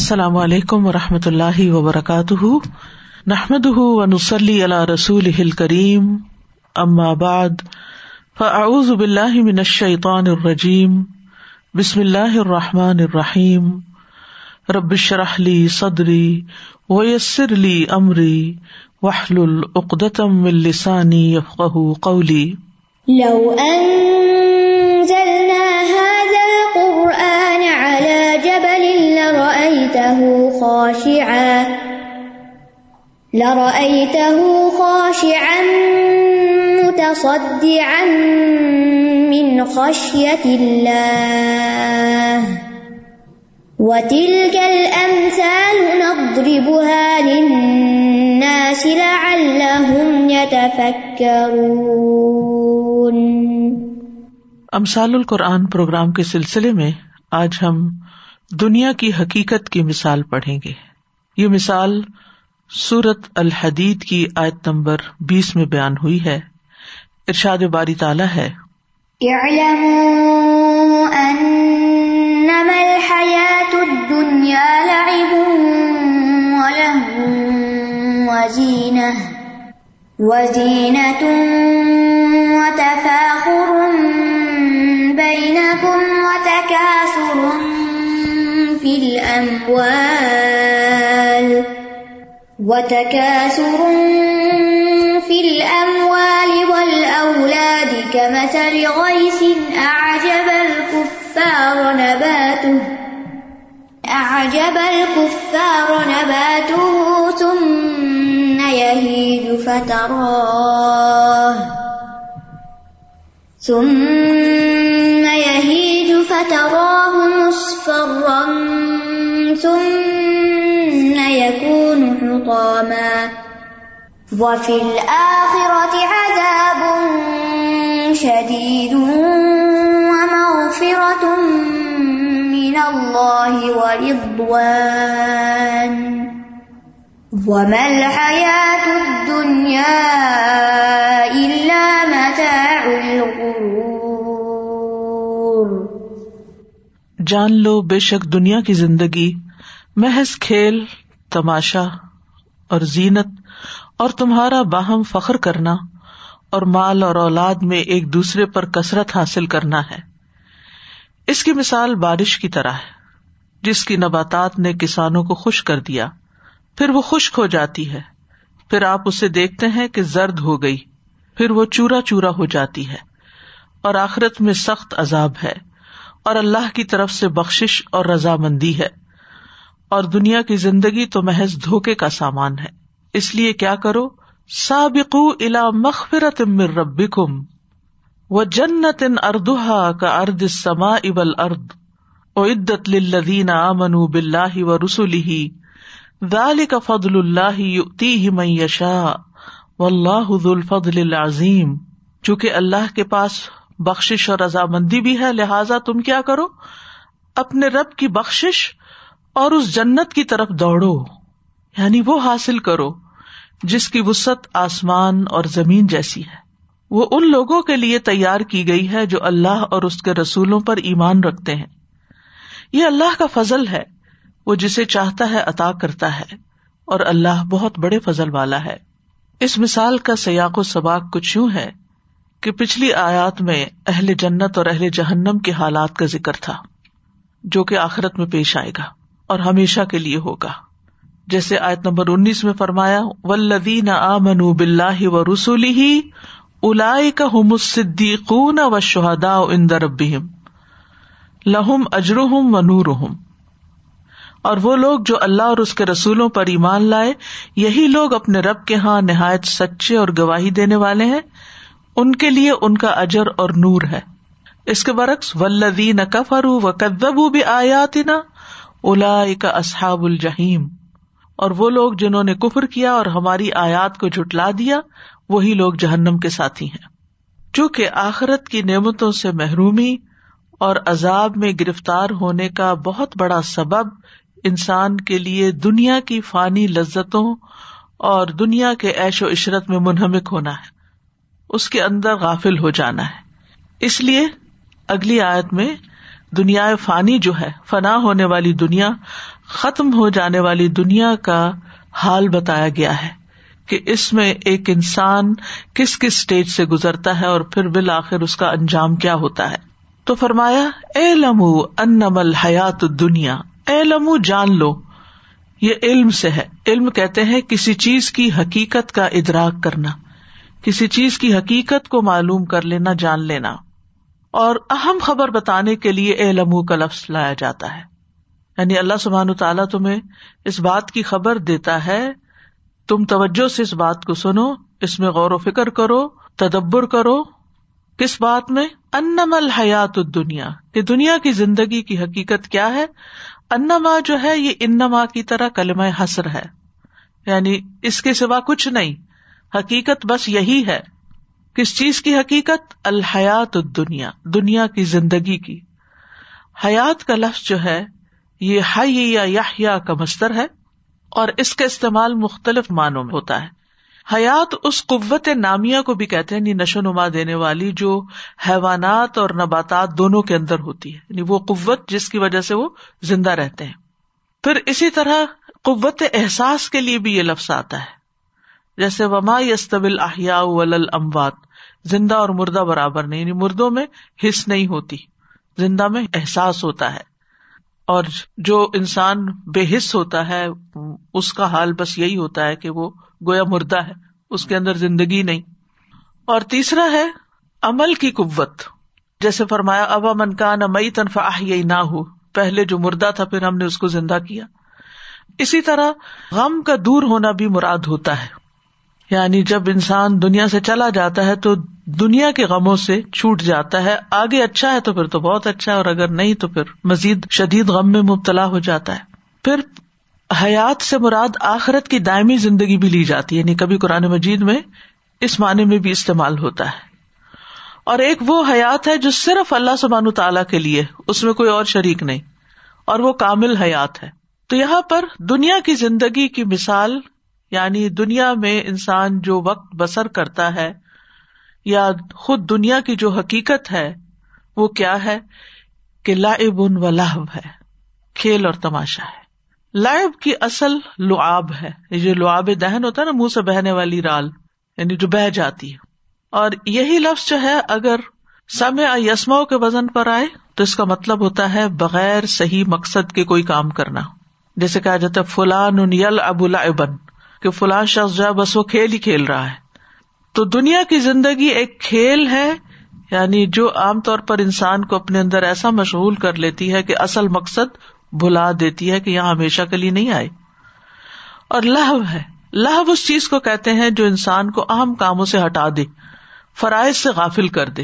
السلام علیکم و رحمۃ اللہ وبرکاتہ۔ نحمد ونسلی علی رسول کریم ام آباد فاعوذ باللہ من الشیطان الرجیم۔ بسم اللہ الرحمٰن الرحیم۔ ربش رحلی صدری ویسر علی عمری وحل العقدم السانی قولی۔ لو لرأيته خاشعا. لرأيته خاشعا متصدعا من خشية الله. وتلك الأمثال نضربها للناس لعلهم يتفكرون. امثال القرآن پروگرام کے سلسلے میں آج ہم دنیا کی حقیقت کی مثال پڑھیں گے۔ یہ مثال سورت الحدید کی آیت نمبر بیس میں بیان ہوئی ہے۔ ارشاد باری تعالی ہے۔ وتفاخر بينكم وتكاثر الأموال وتكاثر في الأموال والأولاد كمثل غيث أعجب الكفار نباته أعجب الكفار نباته ثم يهيج فتراه ثم يهيج فتراه يكون حطاما وفي الآخرة عذاب شديد ومغفرة من الله ورضوان. وما الحياة الدنيا إلا متاع الغرور. جان لو بے شک دنیا کی زندگی، محض کھیل، تماشا اور زینت اور تمہارا باہم فخر کرنا اور مال اور اولاد میں ایک دوسرے پر کثرت حاصل کرنا ہے۔ اس کی مثال بارش کی طرح ہے، جس کی نباتات نے کسانوں کو خوش کر دیا۔ پھر وہ خشک ہو جاتی ہے۔ پھر آپ اسے دیکھتے ہیں کہ زرد ہو گئی۔ پھر وہ چورا چورا ہو جاتی ہے۔ اور آخرت میں سخت عذاب ہے۔ اور اللہ کی طرف سے بخش اور رضامندی ہے۔ اور دنیا کی زندگی تو محض دھوکے کا سامان ہے۔ اس لیے کیا کرو؟ سابق الا مغفرت من ربکم و جنت ان اردہا کا ارد سما ابل ارد او عدت للذین آمنوا باللہ و رسوله ذالک فضل اللہ یؤتیہ من یشاء۔ واللہ ذو الفضل العظیم۔ چونکہ اللہ کے پاس بخش اور رضامندی بھی ہے، لہذا تم کیا کرو؟ اپنے رب کی بخش اور اس جنت کی طرف دوڑو یعنی وہ حاصل کرو جس کی وسط آسمان اور زمین جیسی ہے۔ وہ ان لوگوں کے لیے تیار کی گئی ہے جو اللہ اور اس کے رسولوں پر ایمان رکھتے ہیں۔ یہ اللہ کا فضل ہے، وہ جسے چاہتا ہے عطا کرتا ہے، اور اللہ بہت بڑے فضل والا ہے۔ اس مثال کا سیاق و سباق کچھ یوں ہے کہ پچھلی آیات میں اہل جنت اور اہل جہنم کے حالات کا ذکر تھا، جو کہ آخرت میں پیش آئے گا۔ اور ہمیشہ کے لیے ہوگا۔ جیسے آیت نمبر انیس میں فرمایا ولدین آ منو بلّہ و رسولی ہی الا کا ہم صدیقون و شہدا اندر لہم اجرحم و نور اور وہ لوگ جو اللہ اور اس کے رسولوں پر ایمان لائے، یہی لوگ اپنے رب کے ہاں نہایت سچے اور گواہی دینے والے ہیں۔ ان کے لیے ان کا اجر اور نور ہے۔ اس کے برعکس ولدین کفر و کدب بھی آیات نا الا کا اصحاب الجہیم اور وہ لوگ جنہوں نے کفر کیا اور ہماری آیات کو جٹلا دیا، وہی لوگ جہنم کے ساتھی ہیں۔ چونکہ آخرت کی نعمتوں سے محرومی اور عذاب میں گرفتار ہونے کا بہت بڑا سبب انسان کے لیے دنیا کی فانی لذتوں اور دنیا کے عیش و عشرت میں منہمک ہونا ہے۔ اس کے اندر غافل ہو جانا ہے۔ اس لیے اگلی آیت میں دنیا فانی جو ہے، فنا ہونے والی دنیا، ختم ہو جانے والی دنیا کا حال بتایا گیا ہے کہ اس میں ایک انسان کس کس اسٹیج سے گزرتا ہے اور پھر بالآخر اس کا انجام کیا ہوتا ہے۔ تو فرمایا، اے لمو ان حیات دنیا اے لمو جان لو، یہ علم سے ہے۔ علم کہتے ہیں کسی چیز کی حقیقت کا ادراک کرنا، کسی چیز کی حقیقت کو معلوم کر لینا، جان لینا۔ اور اہم خبر بتانے کے لیے اے لمو کا لفظ لایا جاتا ہے۔ یعنی اللہ سبحان تعالیٰ تمہیں اس بات کی خبر دیتا ہے، تم توجہ سے اس بات کو سنو، اس میں غور و فکر کرو، تدبر کرو۔ کس بات میں؟ انم الحیات دنیا کہ دنیا کی زندگی کی حقیقت کیا ہے؟ انما جو ہے، یہ انما کی طرح کلم حسر ہے۔ یعنی اس کے سوا کچھ نہیں۔ حقیقت بس یہی ہے۔ کس چیز کی حقیقت؟ الحیات دنیا دنیا کی زندگی کی۔ حیات کا لفظ جو ہے، یہ حی یا کا مستر ہے اور اس کا استعمال مختلف معنوں میں ہوتا ہے۔ حیات اس قوت نامیہ کو بھی کہتے ہیں یعنی نشو نما دینے والی جو حیوانات اور نباتات دونوں کے اندر ہوتی ہے۔ یعنی وہ قوت جس کی وجہ سے وہ زندہ رہتے ہیں۔ پھر اسی طرح قوت احساس کے لیے بھی یہ لفظ آتا ہے۔ جیسے وما یستبل احیا اموات زندہ اور مردہ برابر نہیں یعنی مردوں میں حص نہیں ہوتی، زندہ میں احساس ہوتا ہے۔ اور جو انسان بے حص ہوتا ہے، اس کا حال بس یہی ہوتا ہے کہ وہ گویا مردہ ہے، اس کے اندر زندگی نہیں۔ اور تیسرا ہے، عمل کی قوت۔ جیسے فرمایا ابا من کا نہ مئی تنفا یہی نہ ہو پہلے جو مردہ تھا، پھر ہم نے اس کو زندہ کیا۔ اسی طرح غم کا دور ہونا بھی مراد ہوتا ہے۔ یعنی جب انسان دنیا سے چلا جاتا ہے تو دنیا کے غموں سے چھوٹ جاتا ہے۔ آگے اچھا ہے تو پھر تو بہت اچھا ہے، اور اگر نہیں تو پھر مزید شدید غم میں مبتلا ہو جاتا ہے۔ پھر حیات سے مراد آخرت کی دائمی زندگی بھی لی جاتی ہے یعنی کبھی قرآن مجید میں اس معنی میں بھی استعمال ہوتا ہے۔ اور ایک وہ حیات ہے جو صرف اللہ سبحان تعالیٰ کے لیے، اس میں کوئی اور شریک نہیں، اور وہ کامل حیات ہے۔ تو یہاں پر دنیا کی زندگی کی مثال یعنی دنیا میں انسان جو وقت بسر کرتا ہے یا خود دنیا کی جو حقیقت ہے، وہ کیا ہے؟ کہ لائب ان و لہب ہے، کھیل اور تماشا ہے۔ لائب کی اصل لعاب ہے۔ یہ جو لعاب دہن ہوتا ہے نا، منہ سے بہنے والی رال یعنی جو بہ جاتی ہے۔ اور یہی لفظ جو ہے، اگر سم یسما کے وزن پر آئے، تو اس کا مطلب ہوتا ہے بغیر صحیح مقصد کے کوئی کام کرنا۔ جیسے کہا جاتا ہے، فلان یل ابو لبن کہ فلان شخص جو ہے بس وہ کھیل ہی کھیل رہا ہے۔ تو دنیا کی زندگی ایک کھیل ہے یعنی جو عام طور پر انسان کو اپنے اندر ایسا مشغول کر لیتی ہے کہ اصل مقصد بھلا دیتی ہے کہ یہاں ہمیشہ کے لیے نہیں آئے۔ اور لہو ہے۔ لہو اس چیز کو کہتے ہیں جو انسان کو اہم کاموں سے ہٹا دے، فرائض سے غافل کر دے۔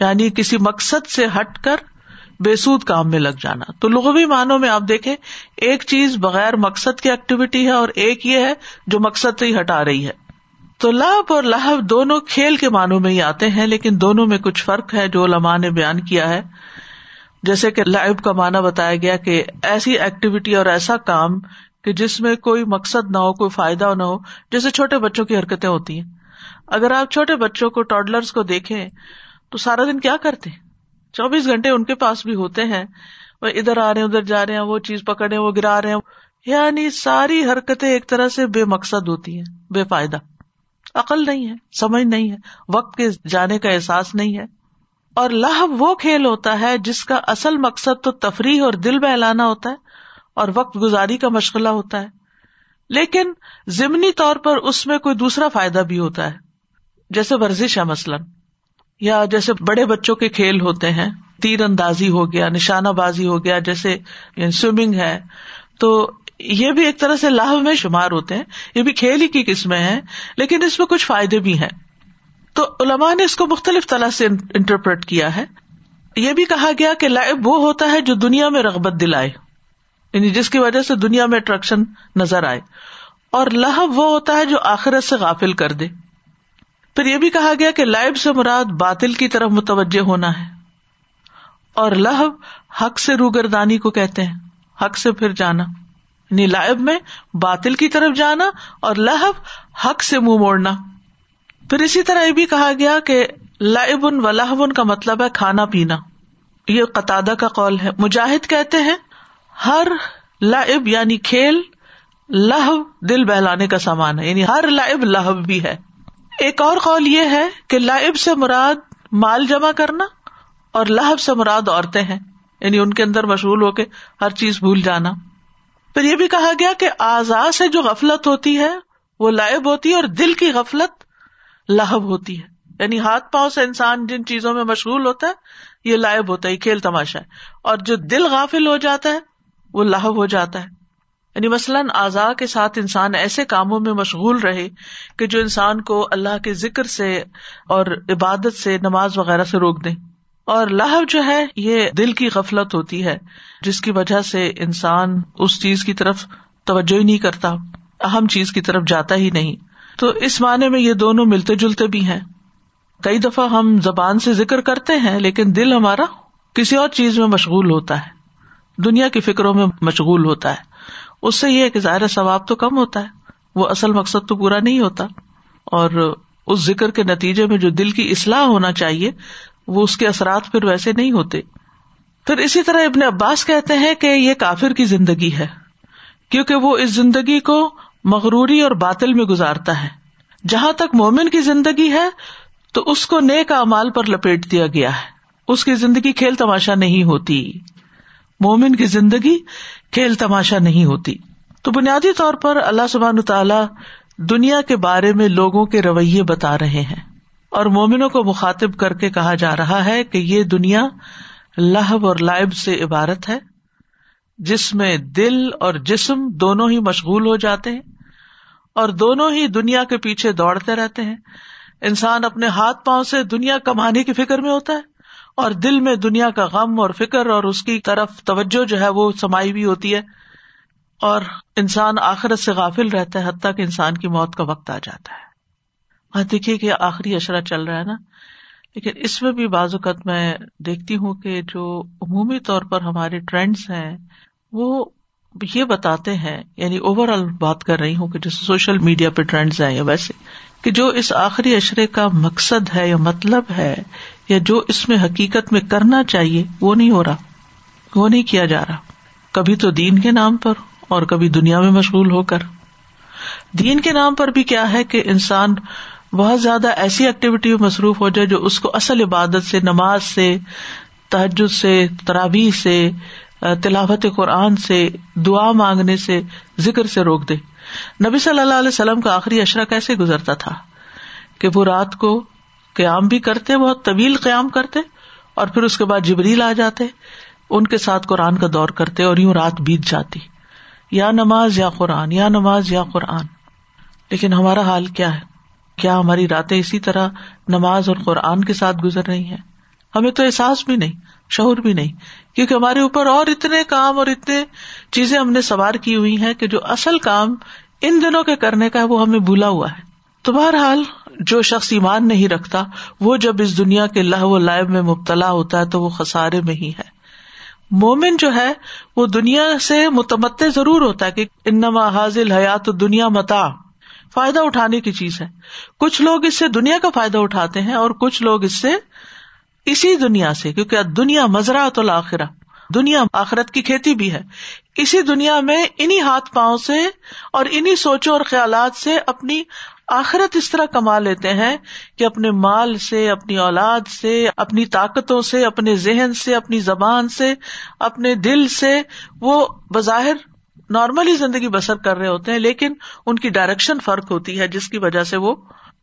یعنی کسی مقصد سے ہٹ کر بے سود کام میں لگ جانا۔ تو لغوی معنوں میں آپ دیکھیں، ایک چیز بغیر مقصد کی ایکٹیویٹی ہے اور ایک یہ ہے جو مقصد سے ہی ہٹا رہی ہے۔ تو لاب اور لہب دونوں کھیل کے معنوں میں ہی آتے ہیں، لیکن دونوں میں کچھ فرق ہے جو علماء نے بیان کیا ہے۔ جیسے کہ لائب کا معنی بتایا گیا کہ ایسی ایکٹیویٹی اور ایسا کام کہ جس میں کوئی مقصد نہ ہو، کوئی فائدہ نہ ہو، جیسے چھوٹے بچوں کی حرکتیں ہوتی ہیں۔ اگر آپ چھوٹے بچوں کو ٹاڈلرس کو دیکھیں، تو سارا دن کیا کرتے؟ چوبیس گھنٹے ان کے پاس بھی ہوتے ہیں۔ وہ ادھر آ رہے ہیں، ادھر جا رہے ہیں، وہ چیز پکڑے وہ گرا رہے ہیں۔ یعنی ساری حرکتیں ایک طرح سے بے مقصد ہوتی ہیں، بے فائدہ۔ عقل نہیں ہے، سمجھ نہیں ہے، وقت کے جانے کا احساس نہیں ہے۔ اور لہب وہ کھیل ہوتا ہے جس کا اصل مقصد تو تفریح اور دل بہلانا ہوتا ہے اور وقت گزاری کا مشغلہ ہوتا ہے۔ لیکن ضمنی طور پر اس میں کوئی دوسرا فائدہ بھی ہوتا ہے۔ جیسے ورزش ہے مثلاً۔ یا جیسے بڑے بچوں کے کھیل ہوتے ہیں، تیر اندازی ہو گیا، نشانہ بازی ہو گیا، جیسے یعنی سوئمنگ ہے، تو یہ بھی ایک طرح سے لاہ میں شمار ہوتے ہیں۔ یہ بھی کھیل ہی کی قسمیں ہیں، لیکن اس میں کچھ فائدے بھی ہیں۔ تو علماء نے اس کو مختلف طرح سے انٹرپریٹ کیا ہے۔ یہ بھی کہا گیا کہ لائب وہ ہوتا ہے جو دنیا میں رغبت دلائے یعنی جس کی وجہ سے دنیا میں اٹریکشن نظر آئے۔ اور لہب وہ ہوتا ہے جو آخرت سے غافل کر دے۔ پھر یہ بھی کہا گیا کہ لائب سے مراد باطل کی طرف متوجہ ہونا ہے۔ اور لہب حق سے روگردانی کو کہتے ہیں، حق سے پھر جانا۔ یعنی لائب میں باطل کی طرف جانا اور لہب حق سے منہ موڑنا۔ پھر اسی طرح یہ بھی کہا گیا کہ لائب ان و لہب ان کا مطلب ہے کھانا پینا۔ یہ قطع کا قول ہے۔ مجاہد کہتے ہیں، ہر لعب یعنی کھیل لہو دل بہلانے کا سامان ہے۔ یعنی ہر لعب لہب بھی ہے۔ ایک اور قول یہ ہے کہ لعب سے مراد مال جمع کرنا اور لہب سے مراد عورتیں ہیں یعنی ان کے اندر مشغول ہو کے ہر چیز بھول جانا۔ پھر یہ بھی کہا گیا کہ آزاد سے جو غفلت ہوتی ہے، وہ لائب ہوتی ہے اور دل کی غفلت لہب ہوتی ہے۔ یعنی ہاتھ پاؤں سے انسان جن چیزوں میں مشغول ہوتا ہے، یہ لائب ہوتا ہے کھیل تماشا ہے۔ اور جو دل غافل ہو جاتا ہے، وہ لہب ہو جاتا ہے۔ یعنی مثلاً آزا کے ساتھ انسان ایسے کاموں میں مشغول رہے کہ جو انسان کو اللہ کے ذکر سے اور عبادت سے نماز وغیرہ سے روک دیں اور لہب جو ہے، یہ دل کی غفلت ہوتی ہے، جس کی وجہ سے انسان اس چیز کی طرف توجہ ہی نہیں کرتا، اہم چیز کی طرف جاتا ہی نہیں۔ تو اس معنی میں یہ دونوں ملتے جلتے بھی ہیں۔ کئی دفعہ ہم زبان سے ذکر کرتے ہیں، لیکن دل ہمارا کسی اور چیز میں مشغول ہوتا ہے۔ دنیا کی فکروں میں مشغول ہوتا ہے۔ اس سے یہ کہ ظاہر ثواب تو کم ہوتا ہے۔ وہ اصل مقصد تو پورا نہیں ہوتا۔ اور اس ذکر کے نتیجے میں جو دل کی اصلاح ہونا چاہیے، وہ اس کے اثرات پھر ویسے نہیں ہوتے۔ پھر اسی طرح ابن عباس کہتے ہیں کہ یہ کافر کی زندگی ہے، کیونکہ وہ اس زندگی کو مغروری اور باطل میں گزارتا ہے۔ جہاں تک مومن کی زندگی ہے، تو اس کو نیک امال پر لپیٹ دیا گیا ہے۔ اس کی زندگی کھیل تماشا نہیں ہوتی۔ مومن کی زندگی کھیل تماشا نہیں ہوتی۔ تو بنیادی طور پر اللہ سبحان تعالی دنیا کے بارے میں لوگوں کے رویے بتا رہے ہیں۔ اور مومنوں کو مخاطب کر کے کہا جا رہا ہے کہ یہ دنیا لہب اور لائب سے عبارت ہے، جس میں دل اور جسم دونوں ہی مشغول ہو جاتے ہیں اور دونوں ہی دنیا کے پیچھے دوڑتے رہتے ہیں۔ انسان اپنے ہاتھ پاؤں سے دنیا کمانے کی فکر میں ہوتا ہے۔ اور دل میں دنیا کا غم اور فکر اور اس کی طرف توجہ جو ہے وہ سمائی بھی ہوتی ہے اور انسان آخرت سے غافل رہتا ہے حتیٰ کہ انسان کی موت کا وقت آ جاتا ہے۔ وہاں دیکھیے کہ آخری اشرا چل رہا ہے نا، لیکن اس میں بھی بعض اوقات میں دیکھتی ہوں کہ جو عمومی طور پر ہمارے ٹرینڈس ہیں، وہ یہ بتاتے ہیں یعنی اوور آل بات کر رہی ہوں کہ جیسے سوشل میڈیا پہ ٹرینڈز ہیں یا ویسے، کہ جو اس آخری اشرے کا مقصد ہے یا مطلب ہے یا جو اس میں حقیقت میں کرنا چاہیے، وہ نہیں ہو رہا۔ وہ نہیں کیا جا رہا۔ کبھی تو دین کے نام پر اور کبھی دنیا میں مشغول ہو کر۔ دین کے نام پر بھی کیا ہے کہ انسان بہت زیادہ ایسی ایکٹیویٹی میں مصروف ہو جائے جو اس کو اصل عبادت سے، نماز سے تحجد سے ترابی سے، تلاوت قرآن سے، دعا مانگنے سے، ذکر سے روک دے۔ نبی صلی اللہ علیہ وسلم کا آخری اشرا کیسے گزرتا تھا کہ وہ رات کو قیام بھی کرتے بہت طویل قیام کرتے اور پھر اس کے بعد جبریل آ جاتے ان کے ساتھ قرآن کا دور کرتے اور یوں رات بیت جاتی یا نماز یا قرآن، یا نماز یا قرآن۔ لیکن ہمارا حال کیا ہے؟ کیا ہماری راتیں اسی طرح نماز اور قرآن کے ساتھ گزر رہی ہیں؟ ہمیں تو احساس بھی نہیں، شعور بھی نہیں، کیونکہ ہمارے اوپر اور اتنے کام اور اتنے چیزیں ہم نے سوار کی ہوئی ہیں کہ جو اصل کام ان دنوں کے کرنے کا ہے، وہ ہمیں بھولا ہوا ہے۔ تو بہرحال جو شخص ایمان نہیں رکھتا، وہ جب اس دنیا کے لہ و لائب میں مبتلا ہوتا ہے تو وہ خسارے میں ہی ہے۔ مومن جو ہے، وہ دنیا سے متمد ضرور ہوتا ہے کہ انما حاضل حیات دنیا متا فائدہ اٹھانے کی چیز ہے۔ کچھ لوگ اس سے دنیا کا فائدہ اٹھاتے ہیں اور کچھ لوگ اس سے اسی دنیا سے، کیونکہ دنیا مزرا تو لاخرا دنیا آخرت کی کھیتی بھی ہے۔ اسی دنیا میں انہیں ہاتھ پاؤں سے اور انہیں سوچوں اور خیالات سے اپنی آخرت اس طرح کما لیتے ہیں کہ اپنے مال سے، اپنی اولاد سے، اپنی طاقتوں سے، اپنے ذہن سے، اپنی زبان سے، اپنے دل سے وہ بظاہر نارملی زندگی بسر کر رہے ہوتے ہیں، لیکن ان کی ڈائریکشن فرق ہوتی ہے، جس کی وجہ سے وہ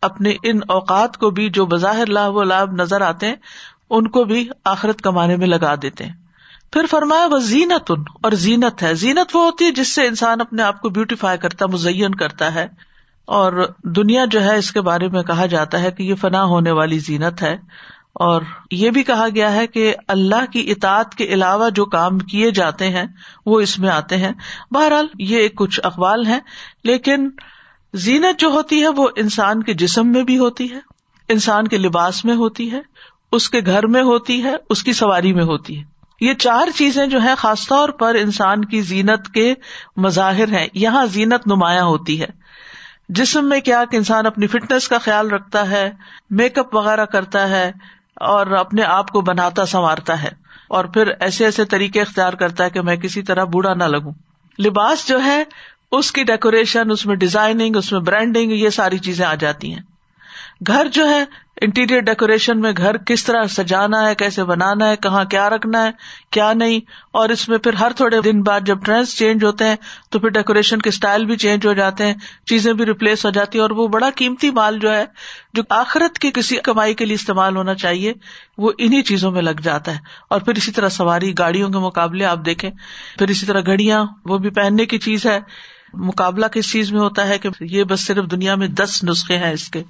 اپنے ان اوقات کو بھی جو بظاہر لاہ و لابھ نظر آتے ہیں، ان کو بھی آخرت کمانے میں لگا دیتے ہیں۔ پھر فرمایا، وہ زینت ان اور زینت ہے۔ زینت وہ ہوتی ہے جس سے انسان اپنے آپ کو بیوٹیفائی کرتا، مزین کرتا ہے۔ اور دنیا جو ہے اس کے بارے میں کہا جاتا ہے کہ یہ فنا ہونے والی زینت ہے اور یہ بھی کہا گیا ہے کہ اللہ کی اطاعت کے علاوہ جو کام کیے جاتے ہیں وہ اس میں آتے ہیں۔ بہرحال یہ کچھ اقوال ہیں، لیکن زینت جو ہوتی ہے وہ انسان کے جسم میں بھی ہوتی ہے، انسان کے لباس میں ہوتی ہے، اس کے گھر میں ہوتی ہے، اس کی سواری میں ہوتی ہے۔ یہ چار چیزیں جو ہے خاص طور پر انسان کی زینت کے مظاہر ہیں۔ یہاں زینت نمایاں ہوتی ہے۔ جسم میں کیا کہ انسان اپنی فٹنس کا خیال رکھتا ہے، میک اپ وغیرہ کرتا ہے اور اپنے آپ کو بناتا، سنوارتا ہے۔ اور پھر ایسے ایسے طریقے اختیار کرتا ہے کہ میں کسی طرح بوڑھا نہ لگوں۔ لباس جو ہے، اس کی ڈیکوریشن اس میں ڈیزائننگ اس میں برانڈنگ یہ ساری چیزیں آ جاتی ہیں۔ گھر جو ہے انٹیریئر ڈیکوریشن میں گھر کس طرح سجانا ہے، کیسے بنانا ہے، کہاں کیا رکھنا ہے، کیا نہیں، اور اس میں پھر ہر تھوڑے دن بعد جب ٹرینڈس چینج ہوتے ہیں تو پھر ڈیکوریشن کے اسٹائل بھی چینج ہو جاتے ہیں، چیزیں بھی ریپلیس ہو جاتی ہیں، اور وہ بڑا قیمتی مال جو ہے، جو آخرت کی کسی کمائی کے لیے استعمال ہونا چاہیے، وہ انہیں چیزوں میں لگ جاتا ہے۔ اور پھر اسی طرح سواری، گاڑیوں کے مقابلے آپ دیکھیں، پھر اسی طرح گھڑیاں، وہ بھی پہننے کی چیز ہے۔ مقابلہ کس چیز میں ہوتا ہے کہ یہ بس صرف دنیا میں دس نسخے ہیں اس کے۔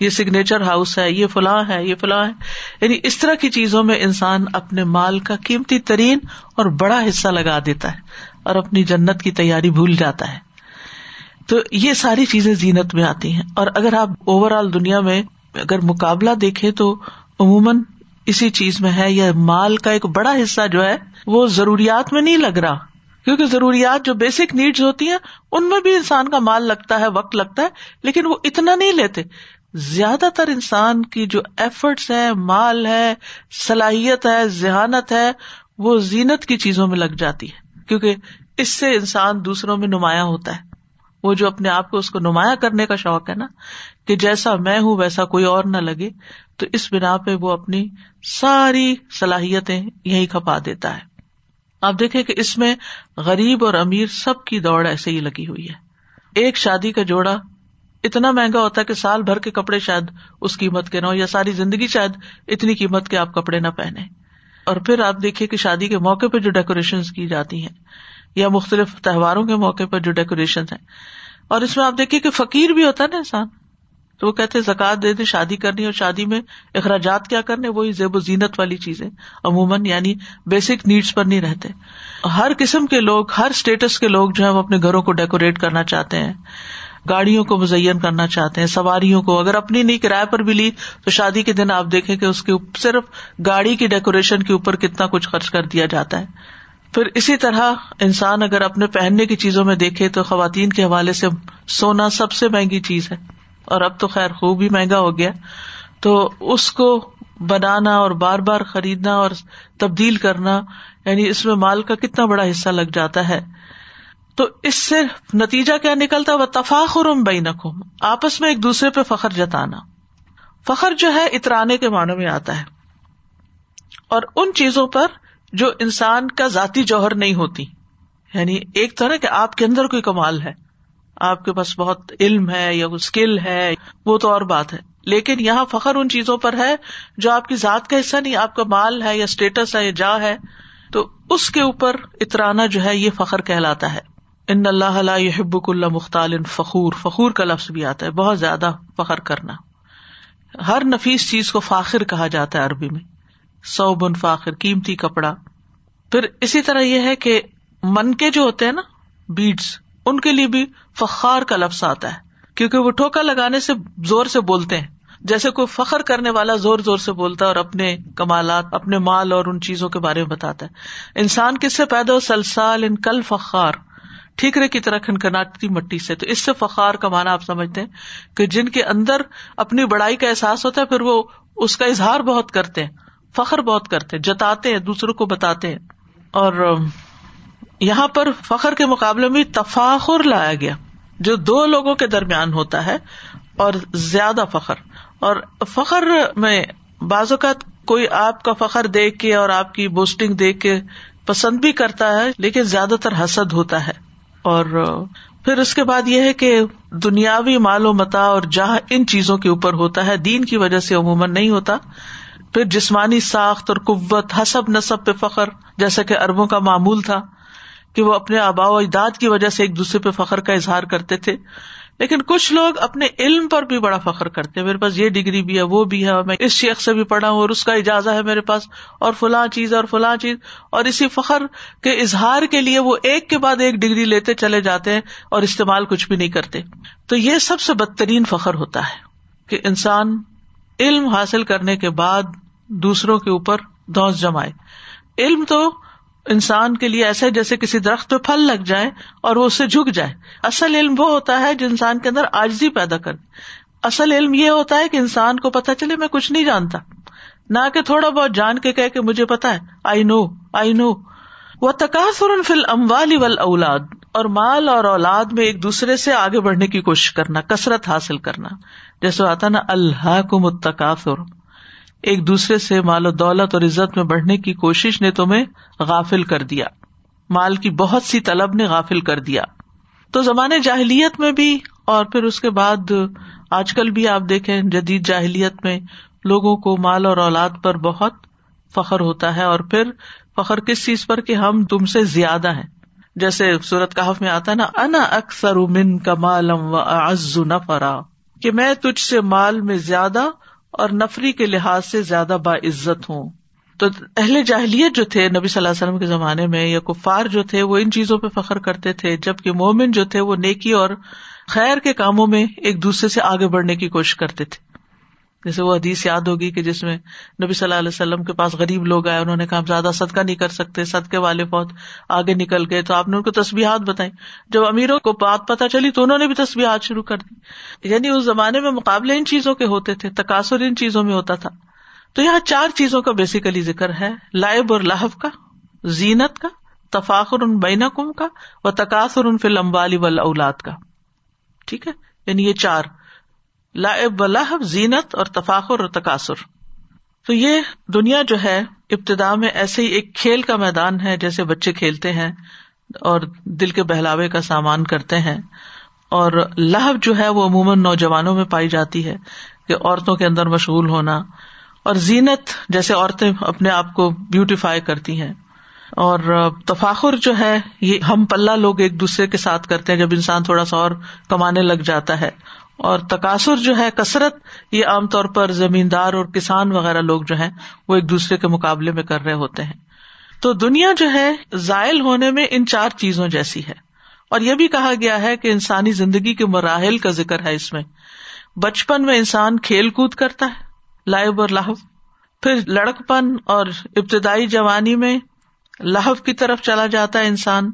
یہ سگنیچر ہاؤس ہے، یہ فلاں ہے، یہ فلاں ہے۔ یعنی اس طرح کی چیزوں میں انسان اپنے مال کا قیمتی ترین اور بڑا حصہ لگا دیتا ہے اور اپنی جنت کی تیاری بھول جاتا ہے۔ تو یہ ساری چیزیں زینت میں آتی ہیں۔ اور اگر آپ اوور آل دنیا میں اگر مقابلہ دیکھے تو عموماً اسی چیز میں ہے یا مال کا ایک بڑا حصہ جو ہے، وہ ضروریات میں نہیں لگ رہا۔ کیونکہ ضروریات جو بیسک نیڈس ہوتی ہیں، ان میں بھی انسان کا مال لگتا ہے، وقت لگتا ہے، لیکن وہ اتنا نہیں لیتے۔ زیادہ تر انسان کی جو ایفرٹس ہے مال ہے، صلاحیت ہے، ذہانت ہے، وہ زینت کی چیزوں میں لگ جاتی ہے۔ کیونکہ اس سے انسان دوسروں میں نمایاں ہوتا ہے۔ وہ جو اپنے آپ کو اس کو نمایاں کرنے کا شوق ہے نا، کہ جیسا میں ہوں، ویسا کوئی اور نہ لگے، تو اس بنا پہ وہ اپنی ساری صلاحیتیں یہی کھپا دیتا ہے۔ آپ دیکھیں کہ اس میں غریب اور امیر سب کی دوڑ ایسے ہی لگی ہوئی ہے۔ ایک شادی کا جوڑا اتنا مہنگا ہوتا ہے کہ سال بھر کے کپڑے شاید اس قیمت کے نہ ہو یا ساری زندگی شاید اتنی قیمت کے آپ کپڑے نہ پہنے اور پھر آپ دیکھیے کہ شادی کے موقع پہ جو ڈیکوریشن کی جاتی ہیں یا مختلف تہواروں کے موقع پر جو ڈیکوریشن ہے اور اس میں آپ دیکھیے کہ فقیر بھی ہوتا ہے نا انسان۔ تو وہ کہتے زکات دے دے شادی کرنی اور شادی میں اخراجات کیا کرنے، وہی زیب و زینت والی چیزیں۔ عموماً یعنی بیسک نیڈس پر نہیں رہتے۔ ہر قسم کے لوگ، ہر اسٹیٹس کے لوگ جو ہے وہ اپنے گھروں کو ڈیکوریٹ کرنا چاہتے ہیں۔ گاڑیوں کو مزین کرنا چاہتے ہیں، سواریوں کو۔ اگر اپنی نہیں کرایہ پر بھی لی، تو شادی کے دن آپ دیکھیں کہ اس کے صرف گاڑی کی ڈیکوریشن کے اوپر کتنا کچھ خرچ کر دیا جاتا ہے۔ پھر اسی طرح انسان اگر اپنے پہننے کی چیزوں میں دیکھے، تو خواتین کے حوالے سے سونا سب سے مہنگی چیز ہے۔ اور اب تو خیر خوب ہی مہنگا ہو گیا تو اس کو بنانا اور بار بار خریدنا اور تبدیل کرنا یعنی اس میں مال کا کتنا بڑا حصہ لگ جاتا ہے۔ تو اس سے نتیجہ کیا نکلتا؟ وہ تفاخر بین آپس میں ایک دوسرے پہ فخر جتانا۔ فخر جو ہے اترانے کے معنوں میں آتا ہے۔ اور ان چیزوں پر جو انسان کا ذاتی جوہر نہیں ہوتی۔ یعنی ایک طرح کہ آپ کے اندر کوئی کمال ہے۔ آپ کے پاس بہت علم ہے یا اسکل ہے، وہ تو اور بات ہے۔ لیکن یہاں فخر ان چیزوں پر ہے جو آپ کی ذات کا حصہ نہیں، آپ کا مال ہے یا اسٹیٹس ہے یا جا ہے۔ تو اس کے اوپر اترانا جو ہے، یہ فخر کہلاتا ہے۔ ان اللہ حبک اللہ مختال فخور۔ فخور کا لفظ بھی آتا ہے، بہت زیادہ فخر کرنا۔ ہر نفیس چیز کو فاخر کہا جاتا ہے عربی میں۔ سو بن فاخر، قیمتی کپڑا۔ پھر اسی طرح یہ ہے کہ من کے جو ہوتے ہیں نا بیڈس ان کے لیے بھی فخار کا لفظ آتا ہے، کیونکہ وہ ٹھوکا لگانے سے زور سے بولتے ہیں۔ جیسے کوئی فخر کرنے والا زور زور سے بولتا ہے اور اپنے کمالات، اپنے مال اور ان چیزوں کے بارے میں بتاتا ہے۔ انسان کس سے پیدا ہو؟ سلسال ان کل فخار۔ ٹھیکرے کی طرح کھنکھناتی مٹی سے۔ تو اس سے فخار کا مانا آپ سمجھتے ہیں کہ جن کے اندر اپنی بڑائی کا احساس ہوتا ہے، پھر وہ اس کا اظہار بہت کرتے ہیں، فخر بہت کرتے جتاتے ہیں، دوسروں کو بتاتے ہیں۔ اور یہاں پر فخر کے مقابلے میں تفاخر لایا گیا، جو دو لوگوں کے درمیان ہوتا ہے، اور زیادہ فخر۔ اور فخر میں بعض اوقات کوئی آپ کا فخر دیکھ کے اور آپ کی بوسٹنگ دیکھ کے پسند بھی کرتا ہے، لیکن زیادہ تر حسد ہوتا ہے۔ اور پھر اس کے بعد یہ ہے کہ دنیاوی مال و متا اور جہاں ان چیزوں کے اوپر ہوتا ہے، دین کی وجہ سے عموماً نہیں ہوتا۔ پھر جسمانی ساخت اور قوت، حسب نصب پہ فخر، جیسا کہ اربوں کا معمول تھا۔ کہ وہ اپنے آبا و اجداد کی وجہ سے ایک دوسرے پہ فخر کا اظہار کرتے تھے۔ لیکن کچھ لوگ اپنے علم پر بھی بڑا فخر کرتے ہیں۔ میرے پاس یہ ڈگری بھی ہے، وہ بھی ہے، میں اس شیخ سے بھی پڑھا ہوں اور اس کا اجازت ہے میرے پاس، اور فلاں چیز اور فلاں چیز۔ اور اسی فخر کے اظہار کے لیے وہ ایک کے بعد ایک ڈگری لیتے چلے جاتے ہیں اور استعمال کچھ بھی نہیں کرتے۔ تو یہ سب سے بدترین فخر ہوتا ہے کہ انسان علم حاصل کرنے کے بعد دوسروں کے اوپر دوس جمائے۔ علم تو انسان کے لیے ایسا جیسے کسی درخت پہ پھل لگ جائے اور وہ اسے جھک جائے اصل علم وہ ہوتا ہے جو انسان کے اندر آجزی پیدا کر اصل علم یہ ہوتا ہے کہ انسان کو پتا چلے میں کچھ نہیں جانتا۔ نہ کہ تھوڑا بہت جان کے کہ مجھے پتا ہے۔ آئی نو آئی نو وہ تقاصر فل اموال اولاد اور مال اور اولاد میں ایک دوسرے سے آگے بڑھنے کی کوشش کرنا، کثرت حاصل کرنا۔ جیسے آتا نا اللہ کو متقاصر ایک دوسرے سے مال و دولت اور عزت میں بڑھنے کی کوشش نے تمہیں غافل کر دیا۔ مال کی بہت سی طلب نے غافل کر دیا۔ تو زمانے جاہلیت میں بھی اور پھر اس کے بعد آج کل بھی آپ دیکھیں جدید جاہلیت میں لوگوں کو مال اور اولاد پر بہت فخر ہوتا ہے اور پھر فخر کس چیز پر کہ ہم تم سے زیادہ ہیں۔ جیسے سورت کہف میں آتا نا، انا اکثر من کا مالم و از نفرا۔ کہ میں تجھ سے مال میں زیادہ اور نفری کے لحاظ سے زیادہ با عزت ہوں۔ تو اہل جاہلیت جو تھے نبی صلی اللہ علیہ وسلم کے زمانے میں یا کفار جو تھے وہ ان چیزوں پہ فخر کرتے تھے، جبکہ مومن جو تھے وہ نیکی اور خیر کے کاموں میں ایک دوسرے سے آگے بڑھنے کی کوشش کرتے تھے۔ جیسے وہ حدیث یاد ہوگی کہ جس میں نبی صلی اللہ علیہ وسلم کے پاس غریب لوگ آئے، انہوں نے کہا زیادہ صدقہ نہیں کر سکتے، صدقے والے بہت آگے نکل گئے، تو آپ نے ان کو تصویرات بتائی جب امیروں کو بات پتا چلی تو انہوں نے بھی تصویرات شروع کر دی۔ یعنی اس زمانے میں مقابلے ان چیزوں کے ہوتے تھے، تقاصر ان چیزوں میں ہوتا تھا۔ تو یہاں چار چیزوں کا بیسیکلی ذکر ہے، لائب اور لاہب کا، زینت کا، تفاخر ان بین کم کا، و تقاصر ان فل امبالی اولاد کا۔ ٹھیک ہے؟ یعنی یہ چار۔ لائب لہب، زینت اور تفاخر اور تقاصر تو یہ دنیا جو ہے، ابتدا میں ایسے ہی ایک کھیل کا میدان ہے جیسے بچے کھیلتے ہیں اور دل کے بہلاوے کا سامان کرتے ہیں۔ اور لہب جو ہے، وہ عموماً نوجوانوں میں پائی جاتی ہے کہ عورتوں کے اندر مشغول ہونا۔ اور زینت جیسے عورتیں اپنے آپ کو بیوٹیفائی کرتی ہیں۔ اور تفاخر جو ہے، یہ ہم پلہ لوگ ایک دوسرے کے ساتھ کرتے ہیں جب انسان تھوڑا سا اور کمانے لگ جاتا ہے۔ اور تقاصر جو ہے کثرت، یہ عام طور پر زمیندار اور کسان وغیرہ لوگ جو ہے وہ ایک دوسرے کے مقابلے میں کر رہے ہوتے ہیں۔ تو دنیا جو ہے، زائل ہونے میں ان چار چیزوں جیسی ہے۔ اور یہ بھی کہا گیا ہے کہ انسانی زندگی کے مراحل کا ذکر ہے اس میں۔ بچپن میں انسان کھیل کود کرتا ہے لائب اور لاہو پھر لڑک پن اور ابتدائی جوانی میں لاہو کی طرف چلا جاتا ہے انسان۔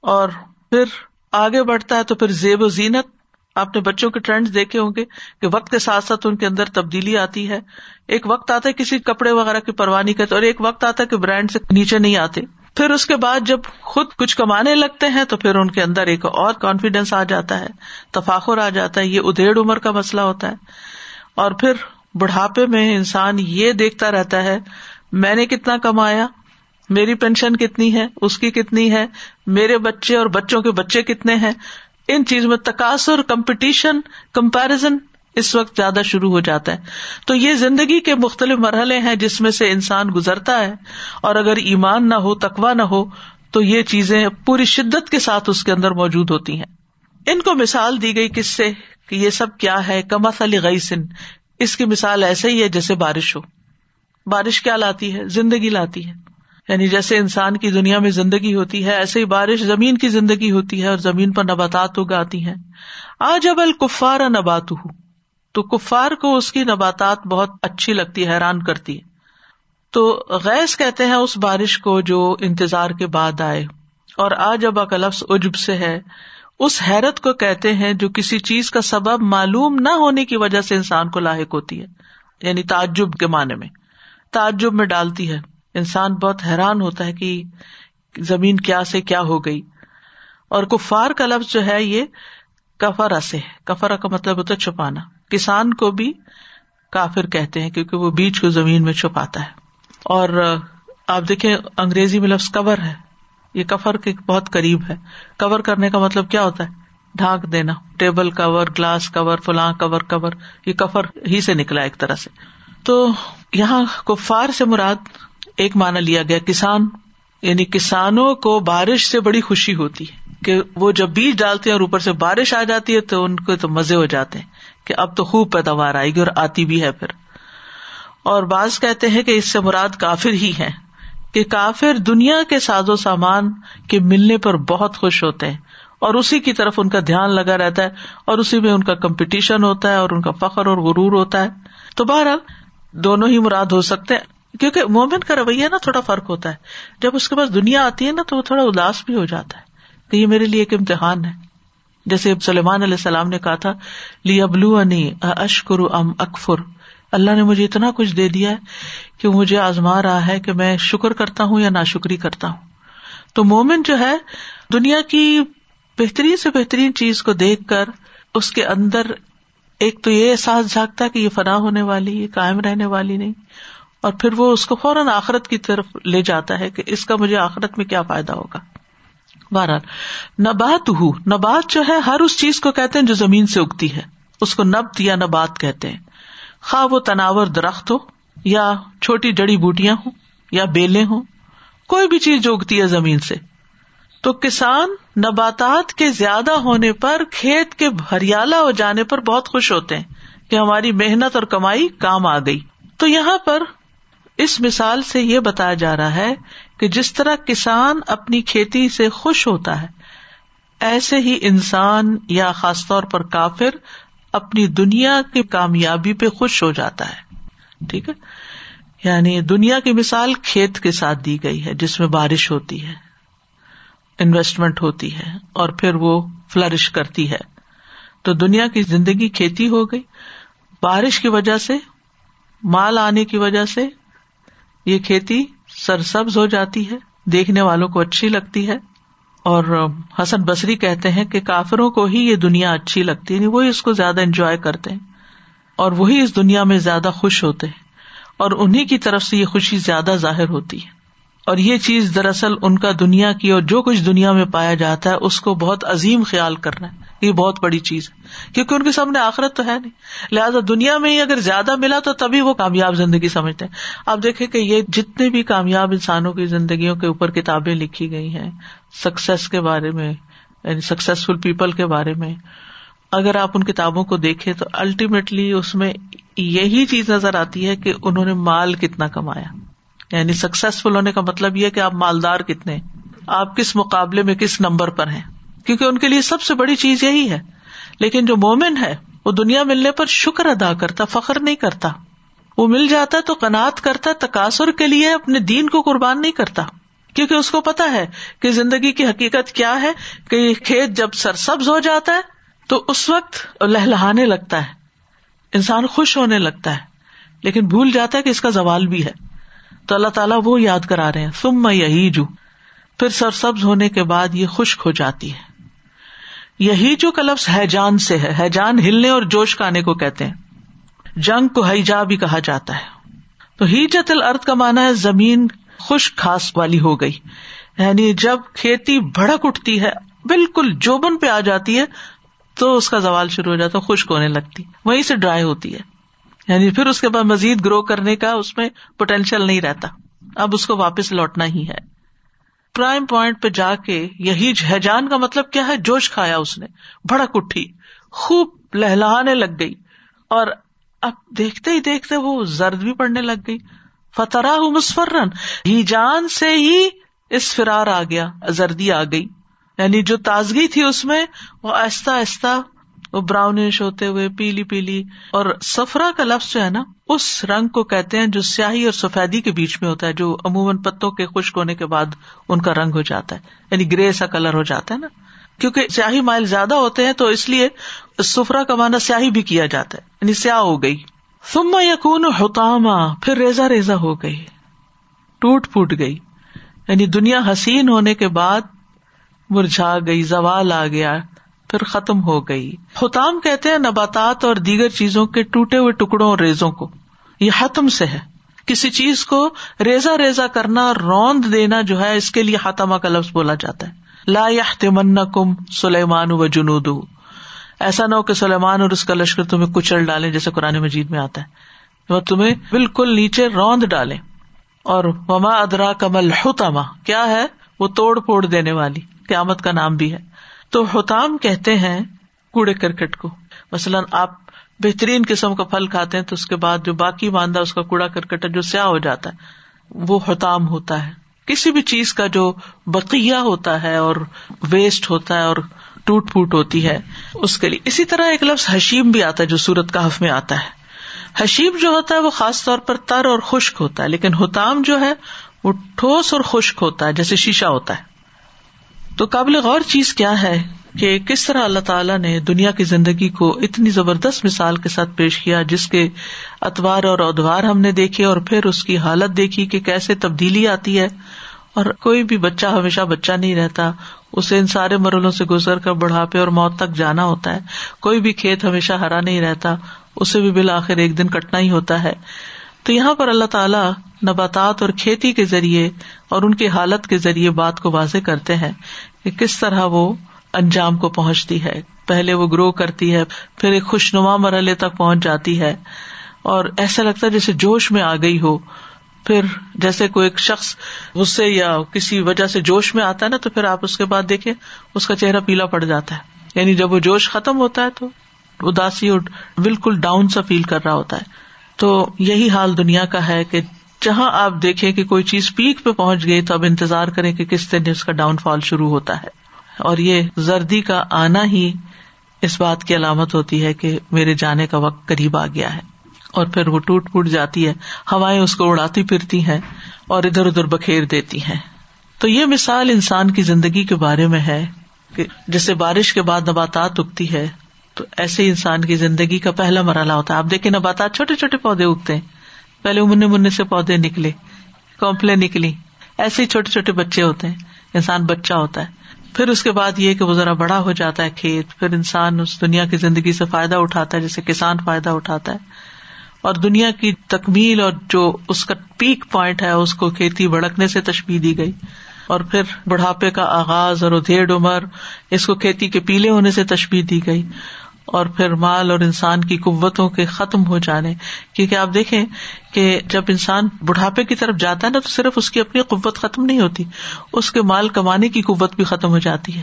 اور پھر آگے بڑھتا ہے تو پھر زیب و زینت۔ آپ نے بچوں کے ٹرینڈ دیکھے ہوں گے کہ وقت کے ساتھ ساتھ ان کے اندر تبدیلی آتی ہے۔ ایک وقت آتا ہے کسی کپڑے وغیرہ کی پرواہ نہیں کرتے اور ایک وقت آتا ہے کہ برانڈ سے نیچے نہیں آتے۔ پھر اس کے بعد جب خود کچھ کمانے لگتے ہیں تو پھر ان کے اندر ایک اور کانفیڈینس آ جاتا ہے، تفاخر آ جاتا ہے، یہ ادھیڑ عمر کا مسئلہ ہوتا ہے۔ اور پھر بڑھاپے میں انسان یہ دیکھتا رہتا ہے، میں نے کتنا کمایا؟ میری پینشن کتنی ہے؟ اس کی کتنی ہے؟ میرے بچے اور بچوں کے بچے کتنے ہیں؟ ان چیز میں تقاصر کمپٹیشن کمپیرزن اس وقت زیادہ شروع ہو جاتا ہے۔ تو یہ زندگی کے مختلف مرحلے ہیں جس میں سے انسان گزرتا ہے۔ اور اگر ایمان نہ ہو تقوا نہ ہو، تو یہ چیزیں پوری شدت کے ساتھ اس کے اندر موجود ہوتی ہیں۔ ان کو مثال دی گئی کس سے کہ یہ سب کیا ہے؟ کمس علی گئی سن اس کی مثال ایسے ہی ہے جیسے بارش ہو۔ بارش کیا لاتی ہے؟ زندگی لاتی ہے۔ یعنی جیسے انسان کی دنیا میں زندگی ہوتی ہے، ایسے ہی بارش زمین کی زندگی ہوتی ہے اور زمین پر نباتات اگاتی ہیں۔ آج اب الکفار نبات ہوں تو کفار کو اس کی نباتات بہت اچھی لگتی ہے حیران کرتی۔ ہے تو گیس کہتے ہیں اس بارش کو جو انتظار کے بعد آئے۔ اور آج اب لفظ عجب سے ہے۔ اس حیرت کو کہتے ہیں جو کسی چیز کا سبب معلوم نہ ہونے کی وجہ سے انسان کو لاحق ہوتی ہے۔ یعنی تعجب کے معنی میں۔ تعجب میں ڈالتی ہے۔ انسان بہت حیران ہوتا ہے کہ زمین کیا سے کیا ہو گئی۔ اور کفار کا لفظ جو ہے یہ کفرا سے کفرا کا مطلب ہوتا ہے چھپانا۔ کسان کو بھی کافر کہتے ہیں کیونکہ وہ بیج کو زمین میں چھپاتا ہے۔ اور آپ دیکھیں انگریزی میں لفظ کور ہے۔ یہ کفر کے بہت قریب ہے۔ کور کرنے کا مطلب کیا ہوتا ہے؟ ڈھانک دینا۔ ٹیبل کور، گلاس کور، فلاں کور کور۔ یہ کفر ہی سے نکلا ایک طرح سے۔ تو یہاں کفار سے مراد ایک مانا لیا گیا، کسان یعنی کسانوں کو بارش سے بڑی خوشی ہوتی ہے کہ وہ جب بیج ڈالتے ہیں اور اوپر سے بارش آ جاتی ہے تو ان کو تو مزے ہو جاتے ہیں کہ اب تو خوب پیداوار آئے گی اور آتی بھی ہے پھر۔ اور بعض کہتے ہیں کہ اس سے مراد کافر ہی ہے کہ کافر دنیا کے ساز و سامان کے ملنے پر بہت خوش ہوتے ہیں اور اسی کی طرف ان کا دھیان لگا رہتا ہے اور اسی میں ان کا کمپٹیشن ہوتا ہے اور ان کا فخر اور غرور ہوتا ہے۔ تو بہرحال دونوں ہی مراد ہو سکتے ہیں۔ کیونکہ مومن کا رویہ نا تھوڑا فرق ہوتا ہے۔ جب اس کے پاس دنیا آتی ہے نا تو وہ تھوڑا اداس بھی ہو جاتا ہے کہ یہ میرے لیے ایک امتحان ہے۔ جیسے سلیمان علیہ السلام نے کہا تھا لی ابلو انی اشکر ام اکفر۔ اللہ نے مجھے اتنا کچھ دے دیا ہے کہ مجھے آزما رہا ہے کہ میں شکر کرتا ہوں یا نا شکری کرتا ہوں۔ تو مومن جو ہے، دنیا کی بہترین سے بہترین چیز کو دیکھ کر اس کے اندر ایک تو یہ احساس جھاگتا کہ یہ فنا ہونے والی، یہ قائم رہنے والی نہیں۔ اور پھر وہ اس کو فوراً آخرت کی طرف لے جاتا ہے کہ اس کا مجھے آخرت میں کیا فائدہ ہوگا۔ بہرحال، نبات ہو، نبات جو ہے، ہر اس چیز کو کہتے ہیں جو زمین سے اگتی ہے۔ اس کو نبت یا نبات کہتے ہیں۔ خواہ وہ تناور درخت ہو، یا چھوٹی جڑی بوٹیاں ہوں، یا بیلیں ہوں، کوئی بھی چیز جو اگتی ہے زمین سے۔ تو کسان نباتات کے زیادہ ہونے پر، کھیت کے ہریالا ہو جانے پر بہت خوش ہوتے ہیں کہ ہماری محنت اور کمائی کام آ گئی۔ تو یہاں پر اس مثال سے یہ بتایا جا رہا ہے کہ جس طرح کسان اپنی کھیتی سے خوش ہوتا ہے، ایسے ہی انسان یا خاص طور پر کافر اپنی دنیا کی کامیابی پہ خوش ہو جاتا ہے۔ ٹھیک ہے؟ یعنی دنیا کی مثال کھیت کے ساتھ دی گئی ہے، جس میں بارش ہوتی ہے انویسٹمنٹ ہوتی ہے، اور پھر وہ فلرش کرتی ہے۔ تو دنیا کی زندگی کھیتی ہو گئی، بارش کی وجہ سے، مال آنے کی وجہ سے یہ کھیتی سرسبز ہو جاتی ہے، دیکھنے والوں کو اچھی لگتی ہے۔ اور حسن بصری کہتے ہیں کہ کافروں کو ہی یہ دنیا اچھی لگتی ہے یعنی وہی اس کو زیادہ انجوائے کرتے ہیں۔ اور وہی اس دنیا میں زیادہ خوش ہوتے ہیں۔ اور انہیں کی طرف سے یہ خوشی زیادہ ظاہر ہوتی ہے۔ اور یہ چیز دراصل ان کا دنیا کی اور جو کچھ دنیا میں پایا جاتا ہے، اس کو بہت عظیم خیال کرنا ہے۔ یہ بہت بڑی چیز ہے۔ کیونکہ ان کے سامنے آخرت تو ہے نہیں۔ لہٰذا دنیا میں ہی اگر زیادہ ملا تو تبھی وہ کامیاب زندگی سمجھتے ہیں۔ آپ دیکھیں کہ یہ جتنے بھی کامیاب انسانوں کی زندگیوں کے اوپر کتابیں لکھی گئی ہیں سکسیس کے بارے میں یعنی سکسیسفل پیپل کے بارے میں، اگر آپ ان کتابوں کو دیکھیں تو الٹیمیٹلی اس میں یہی چیز نظر آتی ہے کہ انہوں نے مال کتنا کمایا۔ یعنی سکسیسفل ہونے کا مطلب یہ کہ آپ مالدار کتنے آپ کس مقابلے میں کس نمبر پر ہیں؟ کیونکہ ان کے لیے سب سے بڑی چیز یہی ہے۔ لیکن جو مومن ہے، وہ دنیا ملنے پر شکر ادا کرتا، فخر نہیں کرتا۔ وہ مل جاتا تو کنات کرتا، تقاصر کے لیے اپنے دین کو قربان نہیں کرتا۔ کیونکہ اس کو پتا ہے کہ زندگی کی حقیقت کیا ہے، کہ کھیت جب سرسبز ہو جاتا ہے، تو اس وقت لہلہانے لگتا ہے۔ انسان خوش ہونے لگتا ہے، لیکن بھول جاتا ہے کہ اس کا زوال بھی ہے۔ تو اللہ تعالیٰ وہ یاد کرا رہے ہیں۔ سم میں یہی جو پھر سرسبز ہونے کے بعد یہ خشک ہو جاتی ہے۔ یہی جو کلفظ حیجان سے ہے۔ حیجان ہلنے اور جوش کا آنے کو کہتے ہیں۔ جنگ کو حیجا بھی کہا جاتا ہے۔ تو ہی جت الرد کا مانا ہے زمین خشک خاص والی ہو گئی۔ یعنی جب کھیتی بھڑک اٹھتی ہے، بالکل جوبن پہ آ جاتی ہے، تو اس کا زوال شروع ہو جاتا ہے، خشک ہونے لگتی۔ وہیں سے ڈرائی ہوتی ہے۔ یعنی پھر اس کے بعد مزید گرو کرنے کا اس میں پوٹینشیل نہیں رہتا۔ اب اس کو واپس لوٹنا ہی ہے۔ پرائم پوائنٹ پہ جا کے یہی جہجان کا مطلب کیا ہے؟ جوش کھایا اس نے۔ بھڑک اٹھی۔ خوب لہلانے لگ گئی۔ اور اب دیکھتے ہی دیکھتے وہ زرد بھی پڑنے لگ گئی۔ فترا مسفرن ہی جان سے ہی اس فرار آ گیا، زردی آ گئی۔ یعنی جو تازگی تھی اس میں، وہ آہستہ آہستہ وہ براؤنش ہوتے ہوئے پیلی پیلی اور سفرا کا لفظ جو ہے نا، اس رنگ کو کہتے ہیں جو سیاہی اور سفیدی کے بیچ میں ہوتا ہے، جو عموماً پتوں کے خشک ہونے کے بعد ان کا رنگ ہو جاتا ہے یعنی گرے سا کلر ہو جاتا ہے نا۔ کیونکہ سیاہی مائل زیادہ ہوتے ہیں تو اس لیے سفرا کا مانا سیاہی بھی کیا جاتا ہے یعنی سیاہ ہو گئی۔ سما یقون ہوتاما پھر ریزا ریزا ہو گئی، ٹوٹ پوٹ گئی۔ یعنی دنیا حسین ہونے کے بعد مرجھا گئی، زوال آ گیا۔ پھر ختم ہو گئی۔ حتام کہتے ہیں نباتات اور دیگر چیزوں کے ٹوٹے ہوئے ٹکڑوں اور ریزوں کو۔ یہ حتم سے ہے۔ کسی چیز کو ریزا ریزا کرنا، روند دینا جو ہے، اس کے لیے حتما کا لفظ بولا جاتا ہے۔ لا تمن کم سلیمان و جنود ایسا نہ ہو کہ سلیمان اور اس کا لشکر تمہیں کچل ڈالے جیسے قرآن مجید میں آتا ہے۔ وہ تمہیں بالکل نیچے روند ڈالے اور وما ادرا کمل حتما کیا ہے؟ وہ توڑ پھوڑ دینے والی۔ قیامت کا نام بھی ہے۔ تو ہوتام کہتے ہیں کوڑے کرکٹ کو۔ مثلاً آپ بہترین قسم کا پھل کھاتے ہیں تو اس کے بعد جو باقی ماندہ اس کا کوڑا کرکٹ جو سیاہ ہو جاتا ہے، وہ ہوتام ہوتا ہے۔ کسی بھی چیز کا جو بقیہ ہوتا ہے اور ویسٹ ہوتا ہے اور ٹوٹ پوٹ ہوتی ہے، اس کے لیے۔ اسی طرح ایک لفظ حشیم بھی آتا ہے جو سورت کاف میں آتا ہے۔ حشیم جو ہوتا ہے وہ خاص طور پر تر اور خشک ہوتا ہے، لیکن ہوتام جو ہے وہ ٹھوس اور خشک ہوتا ہے، جیسے شیشہ ہوتا ہے۔ تو قابل غور چیز کیا ہے کہ کس طرح اللہ تعالیٰ نے دنیا کی زندگی کو اتنی زبردست مثال کے ساتھ پیش کیا جس کے اتوار اور ادوار ہم نے دیکھے اور پھر اس کی حالت دیکھی کہ کیسے تبدیلی آتی ہے اور کوئی بھی بچہ ہمیشہ بچہ نہیں رہتا، اسے ان سارے مرحلوں سے گزر کر بڑھاپے اور موت تک جانا ہوتا ہے۔ کوئی بھی کھیت ہمیشہ ہرا نہیں رہتا، اسے بھی بالآخر ایک دن کٹنا ہی ہوتا ہے۔ تو یہاں پر اللہ تعالیٰ نباتات اور کھیتی کے ذریعے اور ان کی حالت کے ذریعے بات کو واضح کرتے ہیں کہ کس طرح وہ انجام کو پہنچتی ہے۔ پہلے وہ گرو کرتی ہے، پھر ایک خوشنما مرحلے تک پہنچ جاتی ہے۔ اور ایسا لگتا ہے جیسے جوش میں آ گئی ہو۔ پھر جیسے کوئی ایک شخص غصے یا کسی وجہ سے جوش میں آتا ہے نا، تو پھر آپ اس کے بعد دیکھیں اس کا چہرہ پیلا پڑ جاتا ہے۔ یعنی جب وہ جوش ختم ہوتا ہے تو اداسی اور بالکل ڈاؤن سا فیل کر رہا ہوتا ہے۔ تو یہی حال دنیا کا ہے کہ جہاں آپ دیکھیں کہ کوئی چیز پیک پہ پہنچ گئی تو اب انتظار کریں کہ کس دن اس کا ڈاؤن فال شروع ہوتا ہے۔ اور یہ زردی کا آنا ہی اس بات کی علامت ہوتی ہے کہ میرے جانے کا وقت قریب آ گیا ہے۔ اور پھر وہ ٹوٹ پوٹ جاتی ہے، ہوائیں اس کو اڑاتی پھرتی ہیں اور ادھر ادھر بکھیر دیتی ہیں۔ تو یہ مثال انسان کی زندگی کے بارے میں ہے کہ جیسے بارش کے بعد نباتات اگتی ہے تو ایسے انسان کی زندگی کا پہلا مرحلہ ہوتا ہے۔ آپ دیکھیں نباتات چھوٹے چھوٹے پودے اگتے ہیں۔ پہلے منہ منہ سے پودے نکلے کمپلے نکلی۔ ایسے ہی چھوٹے چھوٹے بچے ہوتے ہیں۔ انسان بچہ ہوتا ہے۔ پھر اس کے بعد یہ کہ وہ ذرا بڑا ہو جاتا ہے کھیت، پھر انسان اس دنیا کی زندگی سے فائدہ اٹھاتا ہے، جیسے کسان فائدہ اٹھاتا ہے۔ اور دنیا کی تکمیل اور جو اس کا پیک پوائنٹ ہے، اس کو کھیتی بڑکنے سے تشبیح دی گئی۔ اور پھر بڑھاپے کا آغاز اور ادھیڑ عمر، اس کو کھیتی کے پیلے ہونے سے تشبیح دی گئی۔ اور پھر مال اور انسان کی قوتوں کے ختم ہو جانے۔ کیونکہ آپ دیکھیں کہ جب انسان بڑھاپے کی طرف جاتا ہے نا، تو صرف اس کی اپنی قوت ختم نہیں ہوتی۔ اس کے مال کمانے کی قوت بھی ختم ہو جاتی ہے۔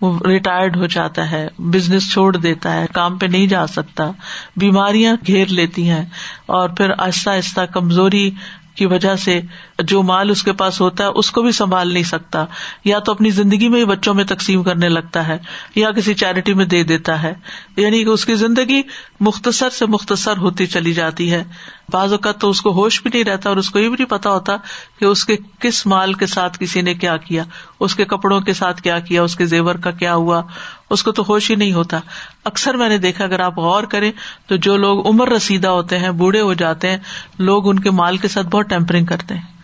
وہ ریٹائرڈ ہو جاتا ہے، بزنس چھوڑ دیتا ہے، کام پہ نہیں جا سکتا۔ بیماریاں گھیر لیتی ہیں۔ اور پھر آہستہ آہستہ کمزوری کی وجہ سے جو مال اس کے پاس ہوتا ہے، اس کو بھی سنبھال نہیں سکتا۔ یا تو اپنی زندگی میں ہی بچوں میں تقسیم کرنے لگتا ہے، یا کسی چیریٹی میں دے دیتا ہے۔ یعنی کہ اس کی زندگی مختصر سے مختصر ہوتی چلی جاتی ہے۔ بعض اوقات تو اس کو ہوش بھی نہیں رہتا اور اس کو یہ بھی نہیں پتا ہوتا کہ اس کے کس مال کے ساتھ کسی نے کیا کیا، اس کے کپڑوں کے ساتھ کیا کیا، اس کے زیور کا کیا ہوا۔ اس کو تو ہوش ہی نہیں ہوتا۔ اکثر میں نے دیکھا، اگر آپ غور کریں تو جو لوگ عمر رسیدہ ہوتے ہیں، بوڑھے ہو جاتے ہیں، لوگ ان کے مال کے ساتھ بہت ٹیمپرنگ کرتے ہیں۔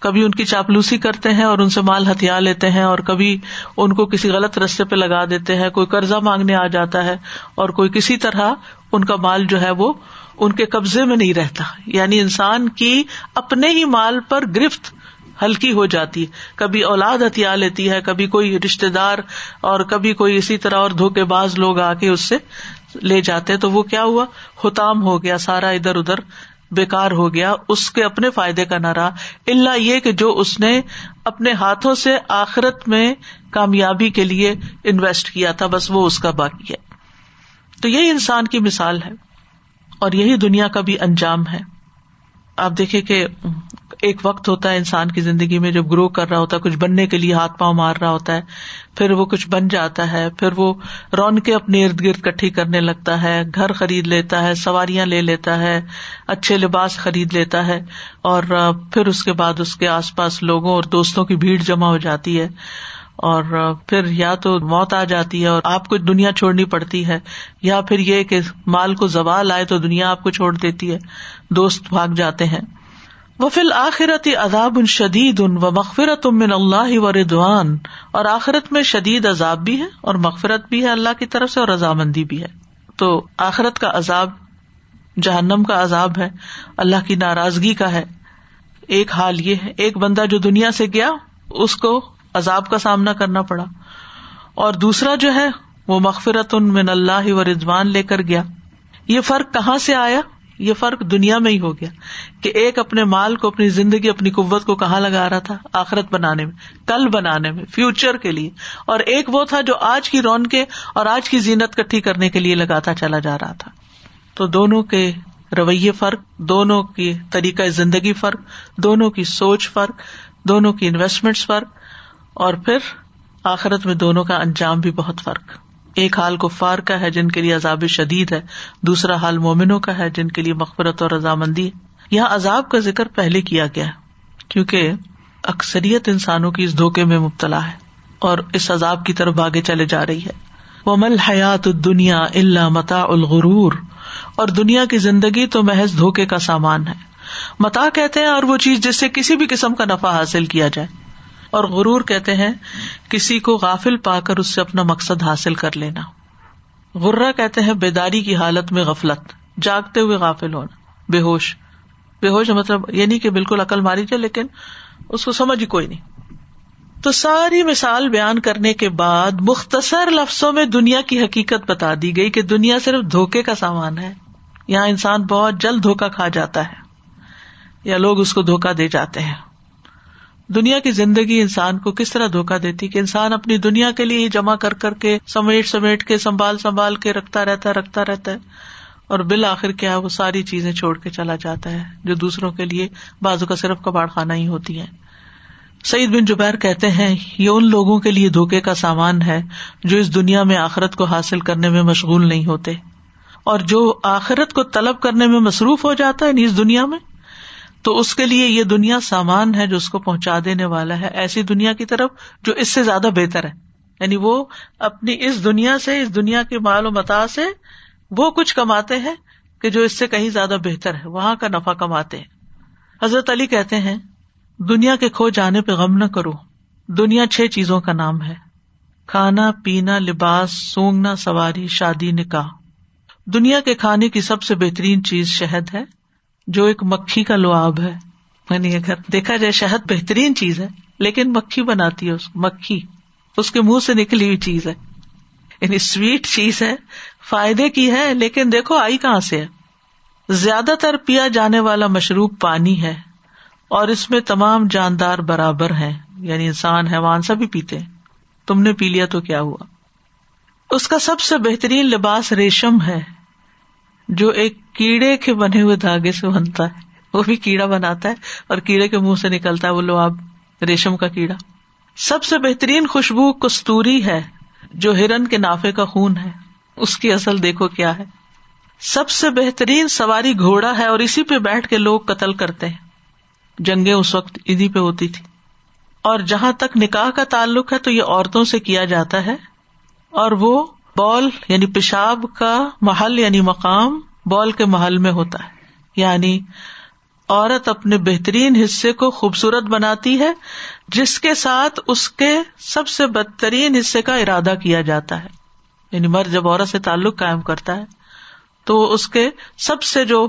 کبھی ان کی چاپلوسی کرتے ہیں اور ان سے مال ہتھیار لیتے ہیں اور کبھی ان کو کسی غلط رستے پہ لگا دیتے ہیں، کوئی قرضہ مانگنے آ جاتا ہے اور کوئی کسی طرح ان کا مال جو ہے وہ ان کے قبضے میں نہیں رہتا۔ یعنی انسان کی اپنے ہی مال پر گرفت ہلکی ہو جاتی ہے۔ کبھی اولاد ہتھیار لیتی ہے، کبھی کوئی رشتے دار اور کبھی کوئی اسی طرح اور دھوکے باز لوگ آ کے اس سے لے جاتے تو وہ کیا ہوا؟ ہوتام ہو گیا، سارا ادھر ادھر بےکار ہو گیا، اس کے اپنے فائدے کا نہ رہا اللہ یہ کہ جو اس نے اپنے ہاتھوں سے آخرت میں کامیابی کے لیے انویسٹ کیا تھا، بس وہ اس کا باقی ہے۔ تو یہی انسان کی مثال ہے اور یہی دنیا کا بھی انجام ہے۔ آپ دیکھیں کہ ایک وقت ہوتا ہے انسان کی زندگی میں جب گرو کر رہا ہوتا ہے، کچھ بننے کے لیے ہاتھ پاؤں مار رہا ہوتا ہے، پھر وہ کچھ بن جاتا ہے، پھر وہ رون کے اپنے ارد گرد کٹھی کرنے لگتا ہے، گھر خرید لیتا ہے، سواریاں لے لیتا ہے، اچھے لباس خرید لیتا ہے، اور پھر اس کے بعد اس کے آس پاس لوگوں اور دوستوں کی بھیڑ جمع ہو جاتی ہے۔ اور پھر یا تو موت آ جاتی ہے اور آپ کو دنیا چھوڑنی پڑتی ہے، یا پھر یہ کہ مال کو زوال آئے تو دنیا آپ کو چھوڑ دیتی ہے، دوست بھاگ جاتے ہیں۔ وہ فی الآخرت عذاب ان شدید ان و مغفرت من اللہ و ردوان اور آخرت میں شدید عذاب بھی ہے اور مغفرت بھی ہے اللہ کی طرف سے اور رضامندی بھی ہے۔ تو آخرت کا عذاب جہنم کا عذاب ہے، اللہ کی ناراضگی کا ہے۔ ایک حال یہ ہے، ایک بندہ جو دنیا سے گیا، اس کو عذاب کا سامنا کرنا پڑا۔ اور دوسرا جو ہے، وہ مغفرت ان من اللہ و رضوان لے کر گیا۔ یہ فرق کہاں سے آیا؟ یہ فرق دنیا میں ہی ہو گیا۔ کہ ایک اپنے مال کو، اپنی زندگی، اپنی قوت کو کہاں لگا رہا تھا؟ آخرت بنانے میں، کل بنانے میں فیوچر کے لیے۔ اور ایک وہ تھا جو آج کی رون کے اور آج کی زینت کٹھی کرنے کے لیے لگاتا چلا جا رہا تھا۔ تو دونوں کے رویے فرق، دونوں کی طریقہ زندگی فرق، دونوں کی سوچ فرق، دونوں کی انویسٹمنٹ فرق۔ اور پھر آخرت میں دونوں کا انجام بھی بہت فرق۔ ایک حال کفار کا ہے جن کے لیے عذاب شدید ہے، دوسرا حال مومنوں کا ہے جن کے لیے مغفرت اور رضامندی ہے۔ یہاں عذاب کا ذکر پہلے کیا گیا کیونکہ اکثریت انسانوں کی اس دھوکے میں مبتلا ہے اور اس عذاب کی طرف آگے چلے جا رہی ہے۔ وہ مل حیات دنیا اللہ متا الغرور۔ اور دنیا کی زندگی تو محض دھوکے کا سامان ہے۔ متا کہتے ہیں اور وہ چیز جس سے کسی بھی قسم کا نفع حاصل کیا جائے۔ اور غرور کہتے ہیں، کسی کو غافل پا کر اس سے اپنا مقصد حاصل کر لینا۔ غرہ کہتے ہیں، بیداری کی حالت میں غفلت، جاگتے ہوئے غافل ہونا، بے ہوش۔ بے ہوش مطلب یہ نہیں کہ بالکل عقل ماری جائے، لیکن اس کو سمجھ ہی کوئی نہیں۔ تو ساری مثال بیان کرنے کے بعد مختصر لفظوں میں دنیا کی حقیقت بتا دی گئی کہ دنیا صرف دھوکے کا سامان ہے۔ یہاں انسان بہت جلد دھوکا کھا جاتا ہے، یا لوگ اس کو دھوکا دے جاتے ہیں۔ دنیا کی زندگی انسان کو کس طرح دھوکا دیتی کہ انسان اپنی دنیا کے لیے جمع کر کر کے سمیٹ سمیٹ کے سنبھال سنبھال کے رکھتا رہتا ہے، رکھتا رہتا ہے۔ اور بالآخر کیا وہ ساری چیزیں چھوڑ کے چلا جاتا ہے، جو دوسروں کے لیے بازو کا صرف کباڑ خانہ ہی ہوتی ہے سعید بن جبیر کہتے ہیں، یہ ان لوگوں کے لیے دھوکے کا سامان ہے جو اس دنیا میں آخرت کو حاصل کرنے میں مشغول نہیں ہوتے۔ اور جو آخرت کو طلب کرنے میں مصروف ہو جاتا ہے یعنی اس دنیا میں۔ تو اس کے لیے یہ دنیا سامان ہے جو اس کو پہنچا دینے والا ہے، ایسی دنیا کی طرف جو اس سے زیادہ بہتر ہے۔ یعنی وہ اپنی اس دنیا سے، اس دنیا کے مال و متا سے وہ کچھ کماتے ہیں کہ جو اس سے کہیں زیادہ بہتر ہے، وہاں کا نفع کماتے ہیں۔ حضرت علی کہتے ہیں، دنیا کے کھو جانے پہ غم نہ کرو، دنیا چھ چیزوں کا نام ہے۔ کھانا، پینا، لباس، سونگنا، سواری، شادی، نکاح۔ دنیا کے کھانے کی سب سے بہترین چیز شہد ہے۔ جو ایک مکھی کا لواب ہے۔ یعنی اگر دیکھا جائے شہد بہترین چیز ہے، لیکن مکھی بناتی ہے اس مکھی۔ اس کے منہ سے نکلی ہوئی چیز ہے۔ یعنی سویٹ چیز ہے، فائدے کی ہے، لیکن دیکھو آئی کہاں سے ہے۔ زیادہ تر پیا جانے والا مشروب پانی ہے، اور اس میں تمام جاندار برابر ہیں۔ یعنی انسان، حیوان سبھی پیتے تم نے پی لیا تو کیا ہوا؟ اس کا سب سے بہترین لباس ریشم ہے۔ جو ایک کیڑے کے بنے ہوئے دھاگے سے بنتا ہے، وہ بھی کیڑا بناتا ہے اور کیڑے کے منہ سے نکلتا ہے، وہ لو آپ ریشم کا کیڑا۔ سب سے بہترین خوشبو کستوری ہے، جو ہرن کے نافے کا خون ہے۔ اس کی اصل دیکھو کیا ہے۔ سب سے بہترین سواری گھوڑا ہے اور اسی پہ بیٹھ کے لوگ قتل کرتے ہیں۔ جنگیں اس وقت ادی پہ ہوتی تھی اور جہاں تک نکاح کا تعلق ہے تو یہ عورتوں سے کیا جاتا ہے۔ اور وہ بال یعنی پیشاب کا محل یعنی مقام بال کے محل میں ہوتا ہے۔ یعنی عورت اپنے بہترین حصے کو خوبصورت بناتی ہے، جس کے ساتھ اس کے سب سے بدترین حصے کا ارادہ کیا جاتا ہے۔ یعنی مرد جب عورت سے تعلق قائم کرتا ہے، تو اس کے سب سے جو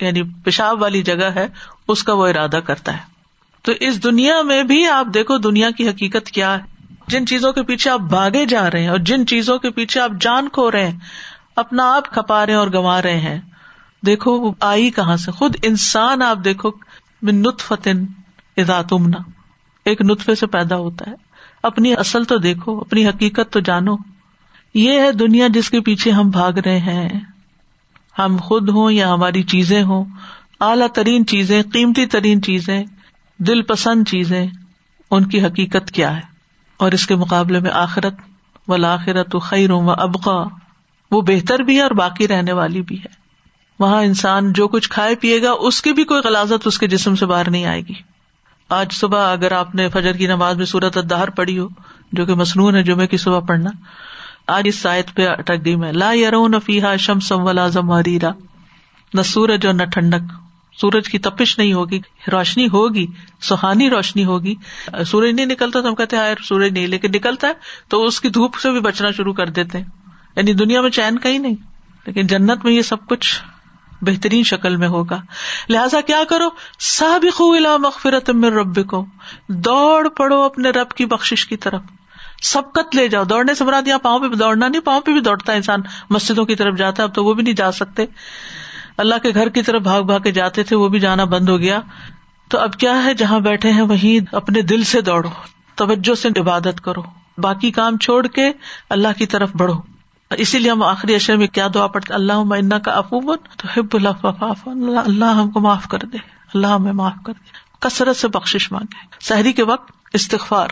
یعنی پیشاب والی جگہ ہے، اس کا وہ ارادہ کرتا ہے۔ تو اس دنیا میں بھی آپ دیکھو دنیا کی حقیقت کیا ہے۔ جن چیزوں کے پیچھے آپ بھاگے جا رہے ہیں اور جن چیزوں کے پیچھے آپ جان کھو رہے ہیں، اپنا آپ کھپا رہے ہیں اور گنوا رہے ہیں۔ دیکھو وہ آئی کہاں سے؟ خود انسان آپ دیکھو فتن ادا تمنا۔ ایک نطفے سے پیدا ہوتا ہے۔ اپنی اصل تو دیکھو، اپنی حقیقت تو جانو۔ یہ ہے دنیا جس کے پیچھے ہم بھاگ رہے ہیں۔ ہم خود ہوں یا ہماری چیزیں ہوں۔ اعلیٰ ترین چیزیں، قیمتی ترین چیزیں، دل پسند چیزیں، ان کی حقیقت کیا ہے؟ اور اس کے مقابلے میں آخرت و لاخرت خیر و ابقا، وہ بہتر بھی ہے اور باقی رہنے والی بھی ہے۔ وہاں انسان جو کچھ کھائے پیے گا، اس کی بھی کوئی غلازت اس کے جسم سے باہر نہیں آئے گی۔ آج صبح اگر آپ نے فجر کی نماز میں سورت ادار پڑھی ہو، جو کہ مصنون ہے جمعے کی صبح پڑھنا، آج اس سائد پہ اٹک گئی میں، لا یار فیحا شم سم ولازم ہریرا نہ سورج اور نہ ٹھنڈک۔ سورج کی تپش نہیں ہوگی، روشنی ہوگی، سہانی روشنی ہوگی۔ سورج نہیں نکلتا تو ہم کہتے ہیں سورج نہیں، لیکن نکلتا ہے تو اس کی دھوپ سے بھی بچنا شروع کر دیتے ہیں۔ یعنی دنیا میں چین کہیں نہیں، لیکن جنت میں یہ سب کچھ بہترین شکل میں ہوگا۔ لہذا کیا کرو؟ سابق مغفرت من رب کو دوڑ پڑو اپنے رب کی بخش کی طرف۔ سبقت لے جاؤ۔ دوڑنے سے مراد یہاں پاؤں پہ دوڑنا نہیں، پاؤں پہ بھی دوڑتا ہے انسان۔ مسجدوں کی طرف جاتا ہے، اب تو وہ بھی نہیں جا سکتے۔ اللہ کے گھر کی طرف بھاگ بھاگ کے جاتے تھے، وہ بھی جانا بند ہو گیا۔ تو اب کیا ہے؟ جہاں بیٹھے ہیں وہیں اپنے دل سے دوڑو، توجہ سے عبادت کرو۔ باقی کام چھوڑ کے اللہ کی طرف بڑھو۔ اسی لیے ہم آخری اشر میں کیا دعا پڑتے اللہ کا افوبت تو حب اللہ اللہ ہم کو معاف کر دے، اللہ ہمیں معاف کر دے۔ کثرت سے بخش مانگے۔ شہری کے وقت استغفار۔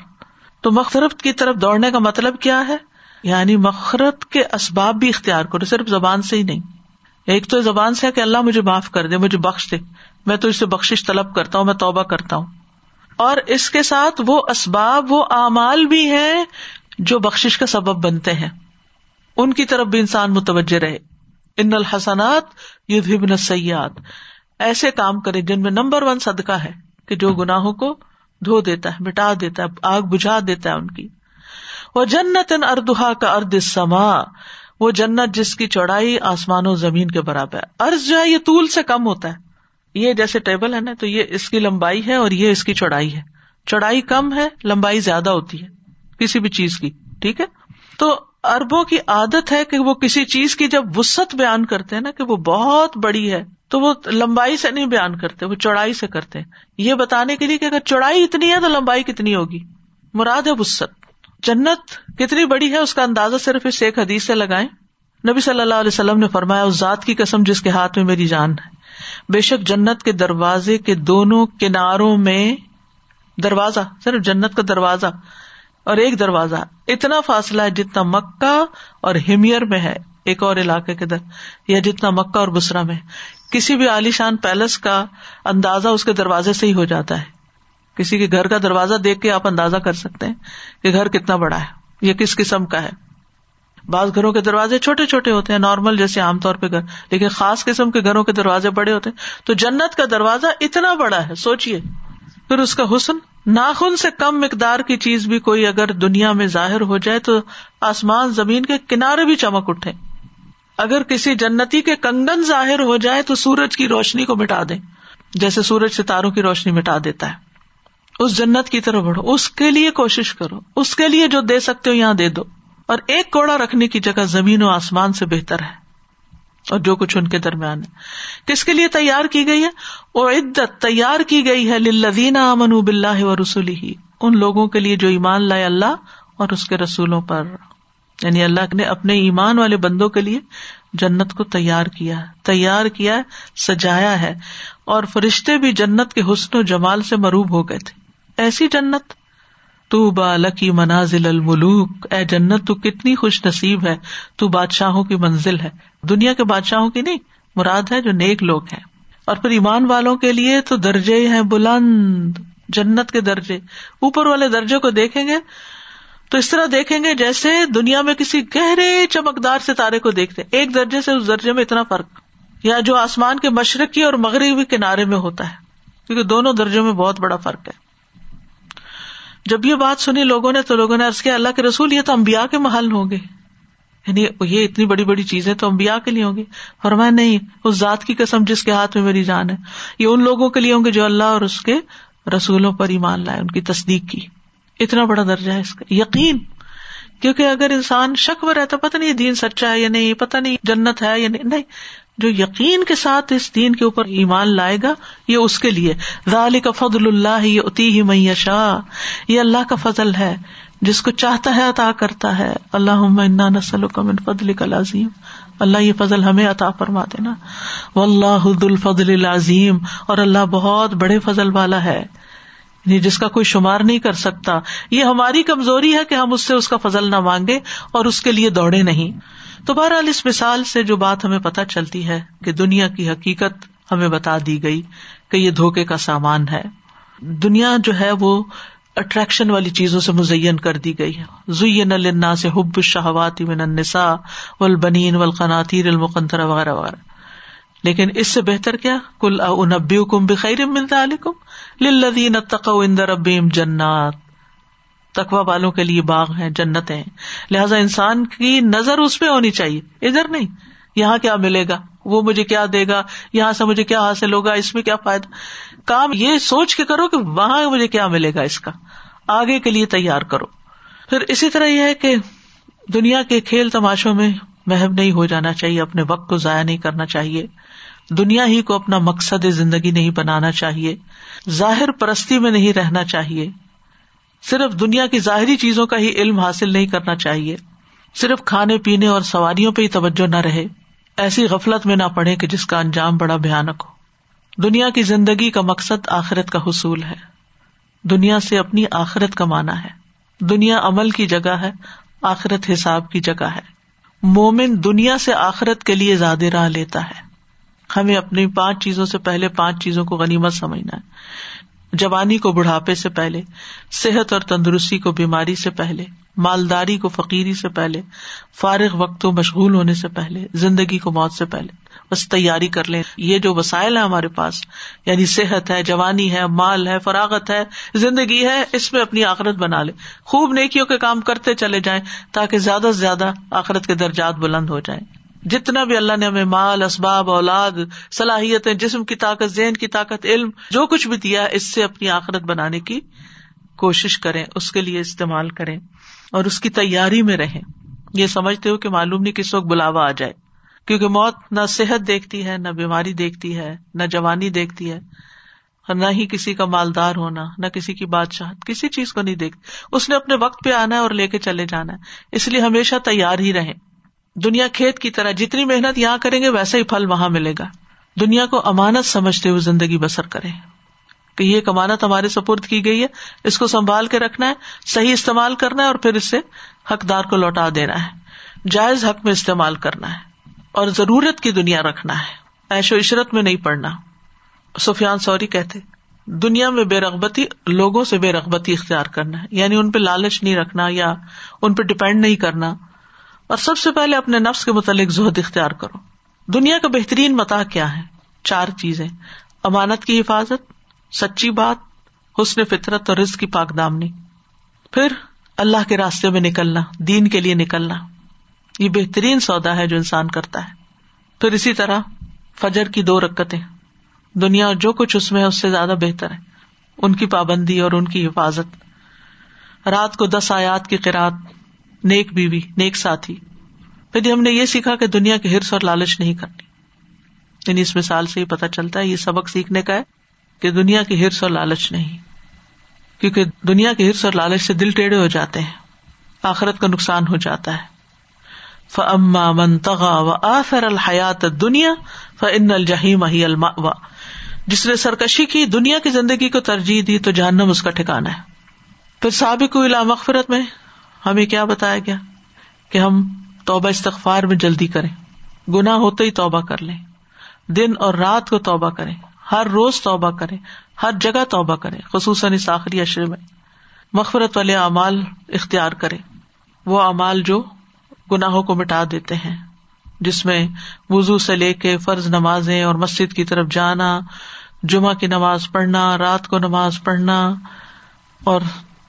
تو مغفرت کی طرف دوڑنے کا مطلب کیا ہے؟ یعنی مغفرت کے اسباب بھی اختیار کرو، صرف زبان سے ہی نہیں۔ ایک تو زبان سے کہ اللہ مجھے معاف کر دے، مجھے بخش دے۔ میں تو اسے بخش طلب کرتا ہوں، میں توبہ کرتا ہوں۔ اور اس کے ساتھ وہ اسباب، وہ اعمال بھی ہیں جو بخش کا سبب بنتے ہیں۔ ان کی طرف بھی انسان متوجہ رہے۔ ان الحسنات یہ سیاحت ایسے کام کرے جن میں نمبر ون صدقہ ہے کہ جو گناہوں کو دھو دیتا ہے، مٹا دیتا ہے، آگ بجھا دیتا ہے ان کی۔ وہ جنت ان اردہا کا ارد سما وہ جنت جس کی چوڑائی آسمان و زمین کے برابر ہے۔ ارض جو ہے یہ طول سے کم ہوتا ہے۔ یہ جیسے ٹیبل ہے نا، تو یہ اس کی لمبائی ہے اور یہ اس کی چوڑائی ہے۔ چوڑائی کم ہے، لمبائی زیادہ ہوتی ہے، کسی بھی چیز کی، ٹھیک ہے؟ تو اربوں کی عادت ہے کہ وہ کسی چیز کی جب وسط بیان کرتے ہیں نا کہ وہ بہت بڑی ہے، تو وہ لمبائی سے نہیں بیان کرتے، وہ چوڑائی سے کرتے یہ بتانے کے لیے کہ اگر چوڑائی اتنی ہے تو لمبائی کتنی ہوگی؟ مراد ہے وسط جنت کتنی بڑی ہے، اس کا اندازہ صرف اس ایک حدیث سے لگائے نبی صلی اللہ علیہ وسلم نے فرمایا، اس ذات کی قسم جس کے ہاتھ میں میری جان ہے۔ بے شک جنت کے دروازے کے دونوں کناروں میں دروازہ، صرف جنت کا دروازہ اور ایک دروازہ۔ اتنا فاصلہ ہے جتنا مکہ اور ہمیر میں ہے، ایک اور علاقے کے در، یا جتنا مکہ اور بسرا میں۔ کسی بھی عالیشان پیلس کا اندازہ اس کے دروازے سے ہی ہو جاتا ہے۔ کسی کے گھر کا دروازہ دیکھ کے آپ اندازہ کر سکتے ہیں کہ گھر کتنا بڑا ہے، یہ کس قسم کا ہے۔ بعض گھروں کے دروازے چھوٹے چھوٹے ہوتے ہیں نارمل جیسے عام طور پہ گھر، لیکن خاص قسم کے گھروں کے دروازے بڑے ہوتے ہیں۔ تو جنت کا دروازہ اتنا بڑا ہے سوچیے پھر اس کا حسن، ناخن سے کم مقدار کی چیز بھی کوئی اگر دنیا میں ظاہر ہو جائے تو آسمان، زمین کے کنارے بھی چمک اٹھے۔ اگر کسی جنتی کے کنگن ظاہر ہو جائے تو سورج کی روشنی کو مٹا دے جیسے سورج ستاروں کی روشنی مٹا دیتا ہے۔ اس جنت کی طرف بڑھو، اس کے لیے کوشش کرو، اس کے لیے جو دے سکتے ہو یہاں دے دو۔ اور ایک کوڑا رکھنے کی جگہ زمین و آسمان سے بہتر ہے۔ اور جو کچھ ان کے درمیان ہے۔ کس کے لیے تیار کی گئی ہے؟ وہ عدت تیار کی گئی ہے للذین امن بلّہ و رسول ہی ان لوگوں کے لیے جو ایمان لائے اللہ اور اس کے رسولوں پر۔ یعنی اللہ نے اپنے ایمان والے بندوں کے لیے جنت کو تیار کیا تیار کیا سجایا ہے۔ اور فرشتے بھی جنت کے حسن و جمال سے مروب ہو گئے تھے۔ ایسی جنت؟ تو با لکی منازل الملوک۔ اے جنت، تو کتنی خوش نصیب ہے۔ تو بادشاہوں کی منزل ہے۔ دنیا کے بادشاہوں کی نہیں، مراد ہے جو نیک لوگ ہیں۔ اور پھر ایمان والوں کے لیے تو درجے ہیں بلند، جنت کے درجے۔ اوپر والے درجے کو دیکھیں گے، تو اس طرح دیکھیں گے جیسے دنیا میں کسی گہرے چمکدار ستارے کو دیکھتے ایک درجے سے اس درجے میں اتنا فرق۔ یا جو آسمان کے مشرقی اور مغربی کنارے میں ہوتا ہے، کیونکہ دونوں درجوں میں بہت بڑا فرق ہے۔ جب یہ بات سنی لوگوں نے تو لوگوں نے کیا، اللہ کے رسول، یہ تو امبیا کے محل ہوں گے۔ یعنی یہ اتنی بڑی بڑی چیزیں تو امبیا کے لیے ہوں گی۔ فرمایا، نہیں، اس ذات کی قسم جس کے ہاتھ میں میری جان ہے۔ یہ ان لوگوں کے لیے ہوں گے جو اللہ اور اس کے رسولوں پر ایمان لائے، ان کی تصدیق کی۔ اتنا بڑا درجہ ہے اس کا۔ یقین، کیونکہ اگر انسان شک میں رہتا پتا نہیں دین سچا ہے یا نہیں پتا نہیں جنت ہے یا نہیں۔ نہیں جو یقین کے ساتھ اس دین کے اوپر ایمان لائے گا، یہ اس کے لیے۔ ذالک کا فضل اللہ یہ اتی ہی میشا یہ اللہ کا فضل ہے، جس کو چاہتا ہے عطا کرتا ہے۔ اللہ نسل من فضل کا لازیم اللہ یہ فضل ہمیں عطا فرما دینا۔ و اللہ الفضل العظیم، اور اللہ بہت بڑے فضل والا ہے۔ یعنی جس کا کوئی شمار نہیں کر سکتا۔ یہ ہماری کمزوری ہے کہ ہم اس سے اس کا فضل نہ مانگے اور اس کے لیے دوڑے نہیں۔ تو بہرحال اس مثال سے جو بات ہمیں پتہ چلتی ہے کہ دنیا کی حقیقت ہمیں بتا دی گئی کہ یہ دھوکے کا سامان ہے۔ دنیا جو ہے وہ اٹریکشن والی چیزوں سے مزین کر دی گئی ہے۔ زین النا سے حب شہوات من النساء والبنین والقناطیر المقنطرہ وغیرہ وغیرہ۔ لیکن اس سے بہتر کیا؟ کل انبیکم بخیر من ذالکم للذین اتقوا عند ربهم جنات۔ تقوا والوں کے لیے باغ ہیں، جنتیں لہٰذا انسان کی نظر اس پہ ہونی چاہیے۔ ادھر نہیں، یہاں کیا ملے گا؟ وہ مجھے کیا دے گا؟ یہاں سے مجھے کیا حاصل ہوگا؟ اس میں کیا فائدہ؟ کام یہ سوچ کے کرو کہ وہاں مجھے کیا ملے گا اس کا۔ آگے کے لیے تیار کرو۔ پھر اسی طرح یہ ہے کہ دنیا کے کھیل تماشوں میں محب نہیں ہو جانا چاہیے، اپنے وقت کو ضائع نہیں کرنا چاہیے۔ دنیا ہی کو اپنا مقصد زندگی نہیں بنانا چاہیے۔ ظاہر پرستی میں نہیں رہنا چاہیے۔ صرف دنیا کی ظاہری چیزوں کا ہی علم حاصل نہیں کرنا چاہیے۔ صرف کھانے پینے اور سواریوں پہ ہی توجہ نہ رہے۔ ایسی غفلت میں نہ پڑے کہ جس کا انجام بڑا بھیانک ہو۔ دنیا کی زندگی کا مقصد آخرت کا حصول ہے۔ دنیا سے اپنی آخرت کمانا ہے۔ دنیا عمل کی جگہ ہے، آخرت حساب کی جگہ ہے۔ مومن دنیا سے آخرت کے لیے زیادہ راہ لیتا ہے۔ ہمیں اپنی پانچ چیزوں سے پہلے پانچ چیزوں کو غنیمت سمجھنا ہے۔ جوانی کو بڑھاپے سے پہلے، صحت اور تندرستی کو بیماری سے پہلے، مالداری کو فقیری سے پہلے، فارغ وقت و مشغول ہونے سے پہلے، زندگی کو موت سے پہلے، بس تیاری کر لیں۔ یہ جو وسائل ہے ہمارے پاس یعنی صحت ہے، جوانی ہے، مال ہے، فراغت ہے، زندگی ہے، اس میں اپنی آخرت بنا لے خوب نیکیوں کے کام کرتے چلے جائیں تاکہ زیادہ سے زیادہ آخرت کے درجات بلند ہو جائیں۔ جتنا بھی اللہ نے ہمیں مال، اسباب، اولاد، صلاحیتیں، جسم کی طاقت، ذہن کی طاقت، علم، جو کچھ بھی دیا، اس سے اپنی آخرت بنانے کی کوشش کریں، اس کے لیے استعمال کریں اور اس کی تیاری میں رہیں۔ یہ سمجھتے ہو کہ معلوم نہیں کس وقت بلاوا آ جائے۔ کیونکہ موت نہ صحت دیکھتی ہے، نہ بیماری دیکھتی ہے، نہ جوانی دیکھتی ہے۔ اور نہ ہی کسی کا مالدار ہونا، نہ کسی کی بادشاہ کسی چیز کو نہیں دیکھتی۔ اس نے اپنے وقت پہ آنا ہے اور لے کے چلے جانا ہے۔ اس لیے ہمیشہ تیار ہی رہیں۔ دنیا کھیت کی طرح جتنی محنت یہاں کریں گے ویسا ہی پھل وہاں ملے گا۔ دنیا کو امانت سمجھتے ہوئے زندگی بسر کرے کہ یہ ایک امانت ہمارے سپرد کی گئی ہے، اس کو سنبھال کے رکھنا ہے، صحیح استعمال کرنا ہے اور پھر اس سے حقدار کو لوٹا دینا ہے۔ جائز حق میں استعمال کرنا ہے اور ضرورت کی دنیا رکھنا ہے۔ ایش و عشرت میں نہیں پڑنا سفیان سوری کہتے، دنیا میں بے رغبتی لوگوں سے بے رغبتی اختیار کرنا ہے۔ یعنی ان پہ لالچ نہیں رکھنا یا ان پہ ڈپینڈ نہیں کرنا۔ اور سب سے پہلے اپنے نفس کے متعلق زہد اختیار کرو۔ دنیا کا بہترین متا کیا ہے؟ چار چیزیں۔ امانت کی حفاظت، سچی بات، حسن فطرت اور رزق کی پاک دامنی۔ پھر اللہ کے راستے میں نکلنا، دین کے لیے نکلنا۔ یہ بہترین سودا ہے جو انسان کرتا ہے۔ پھر اسی طرح فجر کی دو رکتیں۔ دنیا اور جو کچھ اس میں ہے، اس سے زیادہ بہتر ہے۔ ان کی پابندی اور ان کی حفاظت۔ رات کو دس آیات کی قرآد نیک بیوی، نیک ساتھی۔ پھر ہم نے یہ سیکھا کہ دنیا کے ہرس اور لالچ نہیں کرنی یعنی اس مثال سے ہی پتا چلتا ہے، یہ سبق سیکھنے کا ہے کہ دنیا کی ہرس اور لالچ نہیں۔ کیونکہ دنیا کے ہرس اور لالچ سے دل ٹیڑھے ہو جاتے ہیں، آخرت کا نقصان ہو جاتا ہے۔ فما من تغا و آفر الحیات دنیا فن الجہیم الما جس نے سرکشی کی دنیا کی زندگی کو ترجیح دی تو جہنم اس کا ٹھکانا ہے۔ پھر سابق مغفرت میں ہمیں کیا بتایا گیا کہ ہم توبہ استغفار میں جلدی کریں۔ گنا ہوتے ہی توبہ کر لیں۔ دن اور رات کو توبہ کریں۔ ہر روز توبہ کریں۔ ہر جگہ توبہ کریں۔ خصوصاً اس آخری اشرے میں۔ مغفرت والے اعمال اختیار کرے وہ اعمال جو گناہوں کو مٹا دیتے ہیں۔ جس میں وزو سے لے کے فرض نمازیں اور مسجد کی طرف جانا، جمعہ کی نماز پڑھنا، رات کو نماز پڑھنا اور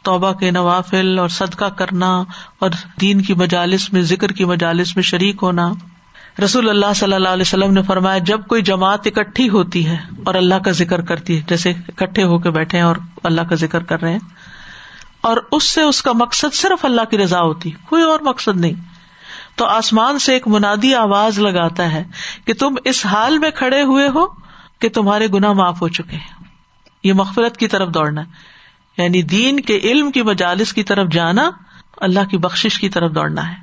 توبہ کے نوافل اور صدقہ کرنا اور دین کی مجالس میں، ذکر کی مجالس میں شریک ہونا۔ رسول اللہ صلی اللہ علیہ وسلم نے فرمایا، جب کوئی جماعت اکٹھی ہوتی ہے اور اللہ کا ذکر کرتی ہے، جیسے اکٹھے ہو کے بیٹھے اور اللہ کا ذکر کر رہے ہیں، اور اس سے اس کا مقصد صرف اللہ کی رضا ہوتی، کوئی اور مقصد نہیں۔ تو آسمان سے ایک منادی آواز لگاتا ہے کہ تم اس حال میں کھڑے ہوئے ہو کہ تمہارے گنا معاف ہو چکے ہیں۔ یہ مغفرت کی طرف دوڑنا ہے۔ یعنی دین کے علم کی مجالس کی طرف جانا اللہ کی بخش کی طرف دوڑنا ہے۔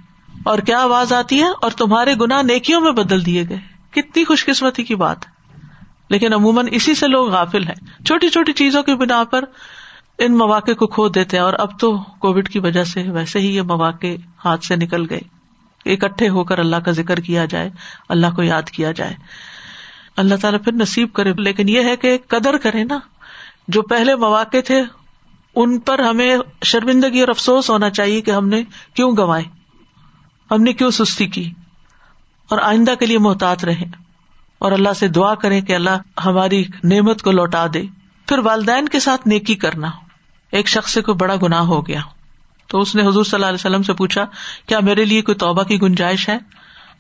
اور کیا آواز آتی ہے؟ اور تمہارے گنا نیکیوں میں بدل دیے گئے۔ کتنی خوش قسمتی کی بات۔ ہے لیکن عموماً اسی سے لوگ غافل ہیں۔ چھوٹی چھوٹی چیزوں کی بنا پر ان مواقع کو کھو دیتے ہیں۔ اور اب تو کووڈ کی وجہ سے ویسے ہی یہ مواقع ہاتھ سے نکل گئے۔ اکٹھے ہو کر اللہ کا ذکر کیا جائے، اللہ کو یاد کیا جائے۔ اللہ تعالیٰ پھر نصیب کرے۔ لیکن یہ ہے کہ قدر کرے نا۔ جو پہلے مواقع تھے ان پر ہمیں شرمندگی اور افسوس ہونا چاہیے کہ ہم نے کیوں گوائے ہم نے کیوں سستی کی؟ اور آئندہ کے لیے محتاط رہے اور اللہ سے دعا کرے کہ اللہ ہماری نعمت کو لوٹا دے۔ پھر والدین کے ساتھ نیکی کرنا۔ ایک شخص سے کوئی بڑا گنا ہو گیا۔ تو اس نے حضور صلی اللہ علیہ وسلم سے پوچھا، کیا میرے لیے کوئی توبہ کی گنجائش ہے؟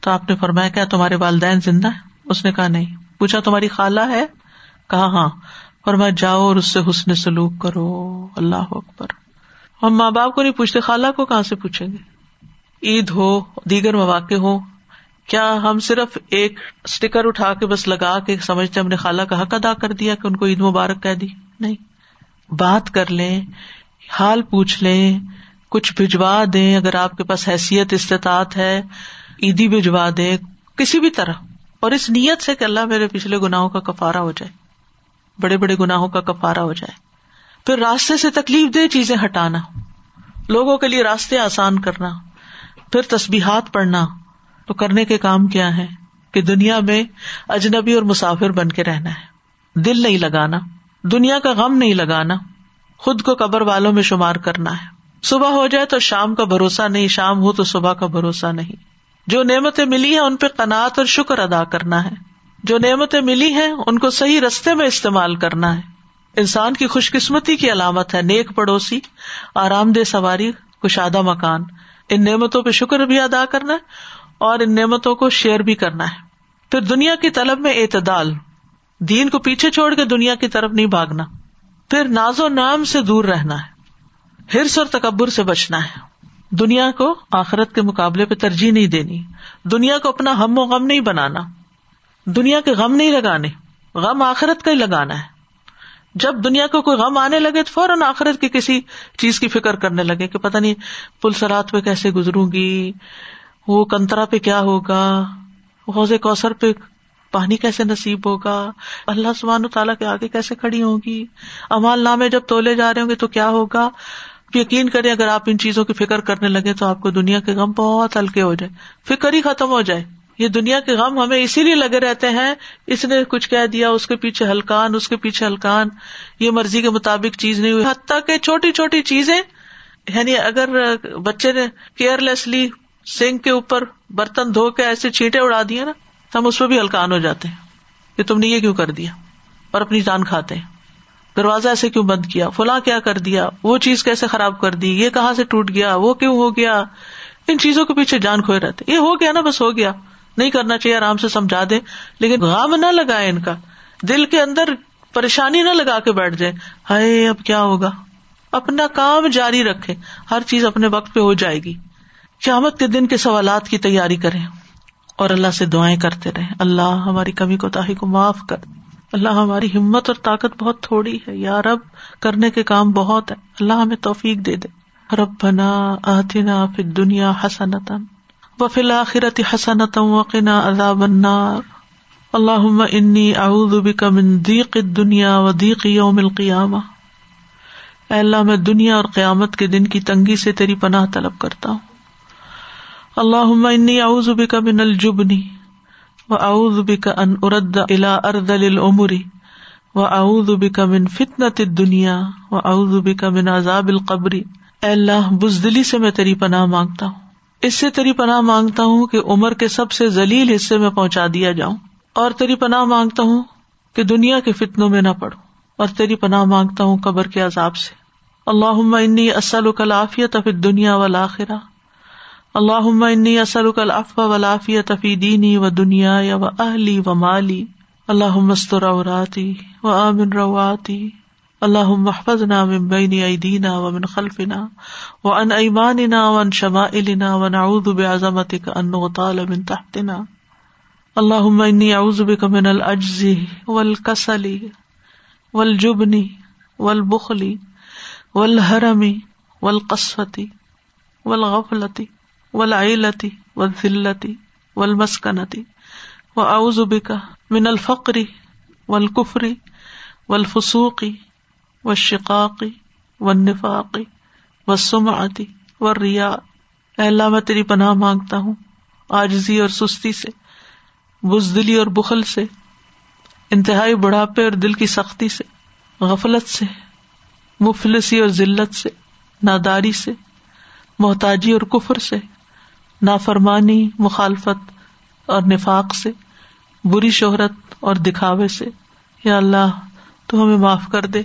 تو آپ نے فرمایا، کیا تمہارے والدین زندہ ہے اس نے کہا، نہیں۔ پوچھا، تمہاری خالہ ہے؟ کہا ہاں۔ اور میں جاؤ اور اس سے حسن سلوک کرو۔ اللہ اکبر۔ ہم ماں باپ کو نہیں پوچھتے، خالہ کو کہاں سے پوچھیں گے؟ عید ہو، دیگر مواقع ہو کیا ہم صرف ایک اسٹیکر اٹھا کے بس لگا کے سمجھتے ہم نے خالہ کا حق ادا کر دیا کہ ان کو عید مبارک کہہ دی؟ نہیں۔ بات کر لیں، حال پوچھ لیں، کچھ بھجوا دیں۔ اگر آپ کے پاس حیثیت، استطاعت ہے، عیدی بھجوا دیں، کسی بھی طرح۔ اور اس نیت سے کہ اللہ میرے پچھلے گناہوں کا کفارا ہو جائے۔ بڑے بڑے گناہوں کا کفارا ہو جائے۔ پھر راستے سے تکلیف دہ چیزیں ہٹانا، لوگوں کے لیے راستے آسان کرنا، پھر تسبیحات پڑھنا، تو کرنے کے کام کیا ہے کہ دنیا میں اجنبی اور مسافر بن کے رہنا ہے۔ دل نہیں لگانا، دنیا کا غم نہیں لگانا، خود کو قبر والوں میں شمار کرنا ہے۔ صبح ہو جائے تو شام کا بھروسہ نہیں، شام ہو تو صبح کا بھروسہ نہیں۔ جو نعمتیں ملی ہیں، ان پہ قناط اور شکر ادا کرنا ہے۔ جو نعمتیں ملی ہیں، ان کو صحیح رستے میں استعمال کرنا ہے۔ انسان کی خوش قسمتی کی علامت ہے، نیک پڑوسی آرام دہ سواری، کشادہ مکان۔ ان نعمتوں پہ شکر بھی ادا کرنا ہے اور ان نعمتوں کو شیئر بھی کرنا ہے۔ پھر دنیا کی طلب میں اعتدال۔ دین کو پیچھے چھوڑ کے دنیا کی طرف نہیں بھاگنا۔ پھر ناز و نام سے دور رہنا ہے۔ ہرس اور تکبر سے بچنا ہے۔ دنیا کو آخرت کے مقابلے پہ ترجیح نہیں دینی۔ دنیا کو اپنا ہم و غم نہیں بنانا۔ دنیا کے غم نہیں لگانے، غم آخرت کا ہی لگانا ہے۔ جب دنیا کو کوئی غم آنے لگے تو فوراً آخرت کی کسی چیز کی فکر کرنے لگے کہ پتا نہیں پل سرات پہ کیسے گزروں گی، وہ کنترا پہ کیا ہوگا حوض کوثر پہ پانی کیسے نصیب ہوگا، اللہ سبحان تعالیٰ کے آگے کیسے کھڑی ہوگی امال نامے جب تولے جا رہے ہوں گے تو کیا ہوگا؟ یقین کریں اگر آپ ان چیزوں کی فکر کرنے لگے تو آپ کو دنیا کے غم بہت ہلکے ہو جائے فکر ہی ختم ہو جائے۔ یہ دنیا کے غم ہمیں اسی لیے لگے رہتے ہیں، اس نے کچھ کہہ دیا، اس کے پیچھے ہلکان، اس کے پیچھے ہلکان، یہ مرضی کے مطابق چیز نہیں ہوئی۔ حتیٰ کہ چھوٹی چھوٹی چیزیں یعنی اگر بچے نے کیئر لیسلی سنک کے اوپر برتن دھو کے ایسے چھینٹے اڑا دیے نا، تو ہم اس پہ بھی ہلکان ہو جاتے ہیں۔ کہ تم نے یہ کیوں کر دیا؟ اور اپنی جان کھاتے ہیں۔ دروازہ ایسے کیوں بند کیا؟ فلاں کیا کر دیا؟ وہ چیز کیسے خراب کر دی؟ یہ کہاں سے ٹوٹ گیا؟ وہ کیوں ہو گیا؟ ان چیزوں کے پیچھے جان کھوئے رہتے یہ ہو گیا نا، بس ہو گیا۔ نہیں کرنا چاہیے، آرام سے سمجھا دے لیکن غام نہ لگائے ان کا۔ دل کے اندر پریشانی نہ لگا کے بیٹھ جائے ہائے، اب کیا ہوگا؟ اپنا کام جاری رکھے ہر چیز اپنے وقت پہ ہو جائے گی۔ قیامت کے دن کے سوالات کی تیاری کرے اور اللہ سے دعائیں کرتے رہے اللہ ہماری کمی کو تاہی کو معاف کر۔ اللہ ہماری ہمت اور طاقت بہت تھوڑی ہے۔ یا رب، کرنے کے کام بہت ہے اللہ ہمیں توفیق دے دے۔ رب بنا آتنا پھر دنیا حسنتن و فی الآخرت وقنا عذاب النار. اللہ انی اعوذ بک من دیق الدنیا و دیق یوم القیامہ. اے اللہ، میں دنیا اور قیامت کے دن کی تنگی سے تیری پناہ طلب کرتا ہوں. اللہ انی اعوذ بک من الجبنی و اعوذ بک ان ارد الى ارذل الامور و اعوذ بک من فتنة الدنیا و اعوذ بک من عذاب القبر. اے اللہ، بزدلی سے میں تیری پناہ مانگتا ہوں. اس سے تیری پناہ مانگتا ہوں کہ عمر کے سب سے ذلیل حصے میں پہنچا دیا جاؤں اور تیری پناہ مانگتا ہوں کہ دنیا کے فتنوں میں نہ پڑوں اور تیری پناہ مانگتا ہوں قبر کے عذاب سے۔ اللہ انی اسلک العافیت فی الدنیا والآخرہ۔ اللہ انی اسلک العفو والعافیت فی دینی و دنیا و اہلی و مالی۔ اللہ مستر عوراتی و آمن رواتی اللہ محفظنا من بین ایدینا و من خلفنا و ان ایماننا و ان شمائلنا و نعوذ بعظمتک ان نغتال من تحتنا. اللہم انی اعوذ بک من العجز والکسل والجبن والبخل والحرم والقصفة والغفلة ولعلتی و ذلتی ول مسکنتی و اوزبکا من الفقری ولقفری ولفسوقی و شقاقی و نفاقی و سمعتی و ریا اللہ، میں تیری پناہ مانگتا ہوں، آجزی اور سستی سے، بزدلی اور بخل سے، انتہائی بڑھاپے اور دل کی سختی سے، غفلت سے، مفلسی اور ذلت سے، ناداری سے، محتاجی اور کفر سے، نافرمانی، مخالفت اور نفاق سے، بری شہرت اور دکھاوے سے۔ یا اللہ، تو ہمیں معاف کر دے۔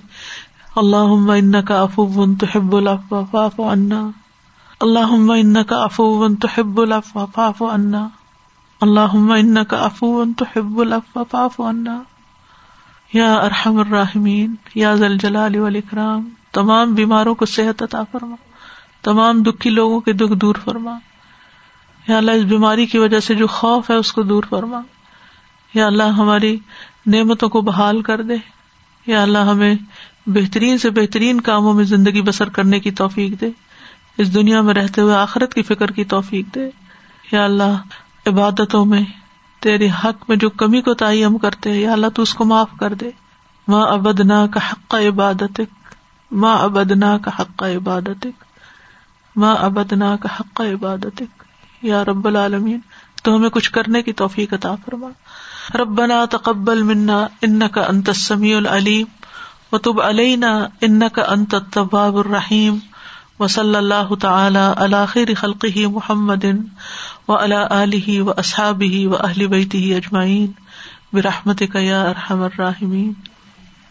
اللہ ان کا افو تو حب الفاف انا اللہ ان کا افو تو حب الفاف انا اللہ ان کا افو تو حب الفاف انا یا ارحم الراحمین یا ذل جلال والاکرام تمام بیماروں کو صحت عطا فرما تمام دکھی لوگوں کے دکھ دور فرما یا اللہ اس بیماری کی وجہ سے جو خوف ہے اس کو دور فرما یا اللہ ہماری نعمتوں کو بحال کر دے یا اللہ ہمیں بہترین سے بہترین کاموں میں زندگی بسر کرنے کی توفیق دے، اس دنیا میں رہتے ہوئے آخرت کی فکر کی توفیق دے۔ یا اللہ، عبادتوں میں تیرے حق میں جو کمی کو تعی ہم کرتے یا اللہ، تو اس کو معاف کر دے۔ ماں ابدنا کا حق عبادت ماں ابدنا کا حق عبادت ماں ابدنا کا حق عبادت یا رب العالمین، تو ہمیں کچھ کرنے کی توفیق عطا فرما۔ ربنا تقبل منا انك انت السميع العليم وتب ان کا انت طباب الرحیم و صلی اللہ تعالی علی خیر خلقه محمد اصحاب ہی و اہل بیتی اجمعین برحمتك یا ارحم الراحمین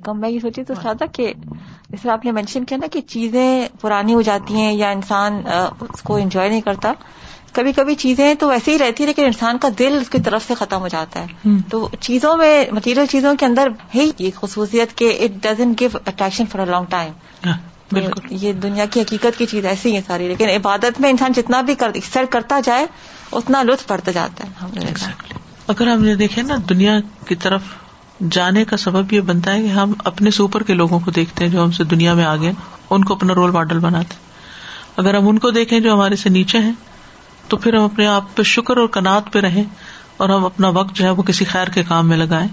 علیکم میں یہ سوچی تو سادہ کہ جیسے آپ نے مینشن کیا نا کہ چیزیں پرانی ہو جاتی ہیں یا انسان اس کو انجوائے نہیں کرتا۔ کبھی کبھی چیزیں تو ویسے ہی رہتی ہے لیکن انسان کا دل اس کی طرف سے ختم ہو جاتا ہے۔ تو چیزوں میں مٹیریل چیزوں کے اندر ہے یہ خصوصیت کہ it doesn't give attraction for a long time یہ دنیا کی حقیقت کی چیز ایسی ہے ساری۔ لیکن عبادت میں انسان جتنا بھی سر کرتا جائے اتنا لطف پڑتا جاتا ہے۔ اگر ہم یہ دیکھیں نا دنیا کی طرف جانے کا سبب یہ بنتا ہے کہ ہم اپنے سے اوپر کے لوگوں کو دیکھتے ہیں جو ہم سے دنیا میں آگے ان کو اپنا رول ماڈل بناتے اگر ہم ان کو دیکھیں جو ہمارے سے نیچے ہیں، تو پھر ہم اپنے آپ پہ شکر اور کنات پہ رہیں اور ہم اپنا وقت جو ہے وہ کسی خیر کے کام میں لگائیں۔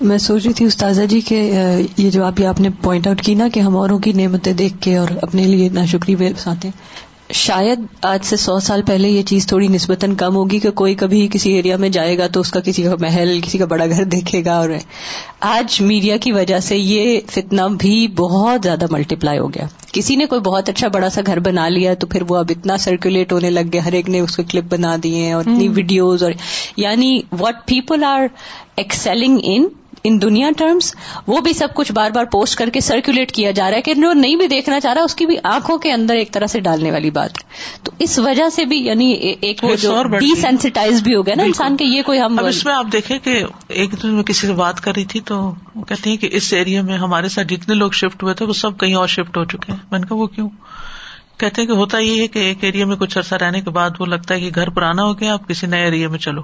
میں سوچ رہی تھی استاذہ جی کہ یہ جو آپ آپ نے پوائنٹ آؤٹ کی نا کہ ہم اوروں کی نعمتیں دیکھ کے اور اپنے لیے نا شکری بساتے ہیں۔ شاید آج سے سو سال پہلے یہ چیز تھوڑی نسبتاً کم ہوگی کہ کوئی کبھی کسی ایریا میں جائے گا تو اس کا کسی کا محل کسی کا بڑا گھر دیکھے گا اور آج میڈیا کی وجہ سے یہ فتنا بھی بہت زیادہ ملٹی پلائی ہو گیا۔ کسی نے کوئی بہت اچھا بڑا سا گھر بنا لیا تو پھر وہ اب اتنا سرکولیٹ ہونے لگ گیا ہر ایک نے اس کو کلپ بنا دیے اور اتنی ویڈیوز اور یعنی what people are excelling in in دنیا ٹرمز وہ بھی سب کچھ بار بار پوسٹ کر کے سرکولیٹ کیا جا رہا ہے کہ جو نہیں بھی دیکھنا چاہ رہا اس کی بھی آنکھوں کے اندر ایک طرح سے ڈالنے والی بات تو اس وجہ سے بھی یعنی ایک ڈی سینسٹائز بھی ہو گیا نا انسان کے یہ کوئی ہم اس میں آپ دیکھیں کہ ایک دن میں کسی سے بات کر رہی تھی تو کہتے ہیں کہ اس ایریا میں ہمارے ساتھ جتنے لوگ شفٹ ہوئے تھے وہ سب کہیں اور شفٹ ہو چکے ہیں۔ میں نے کہا وہ کیوں؟ کہتے ہیں کہ ہوتا یہ ہے کہ ایک ایریا میں کچھ عرصہ رہنے کے بعد وہ لگتا ہے کہ گھر پرانا ہو گیا آپ کسی نئے ایریا میں چلو۔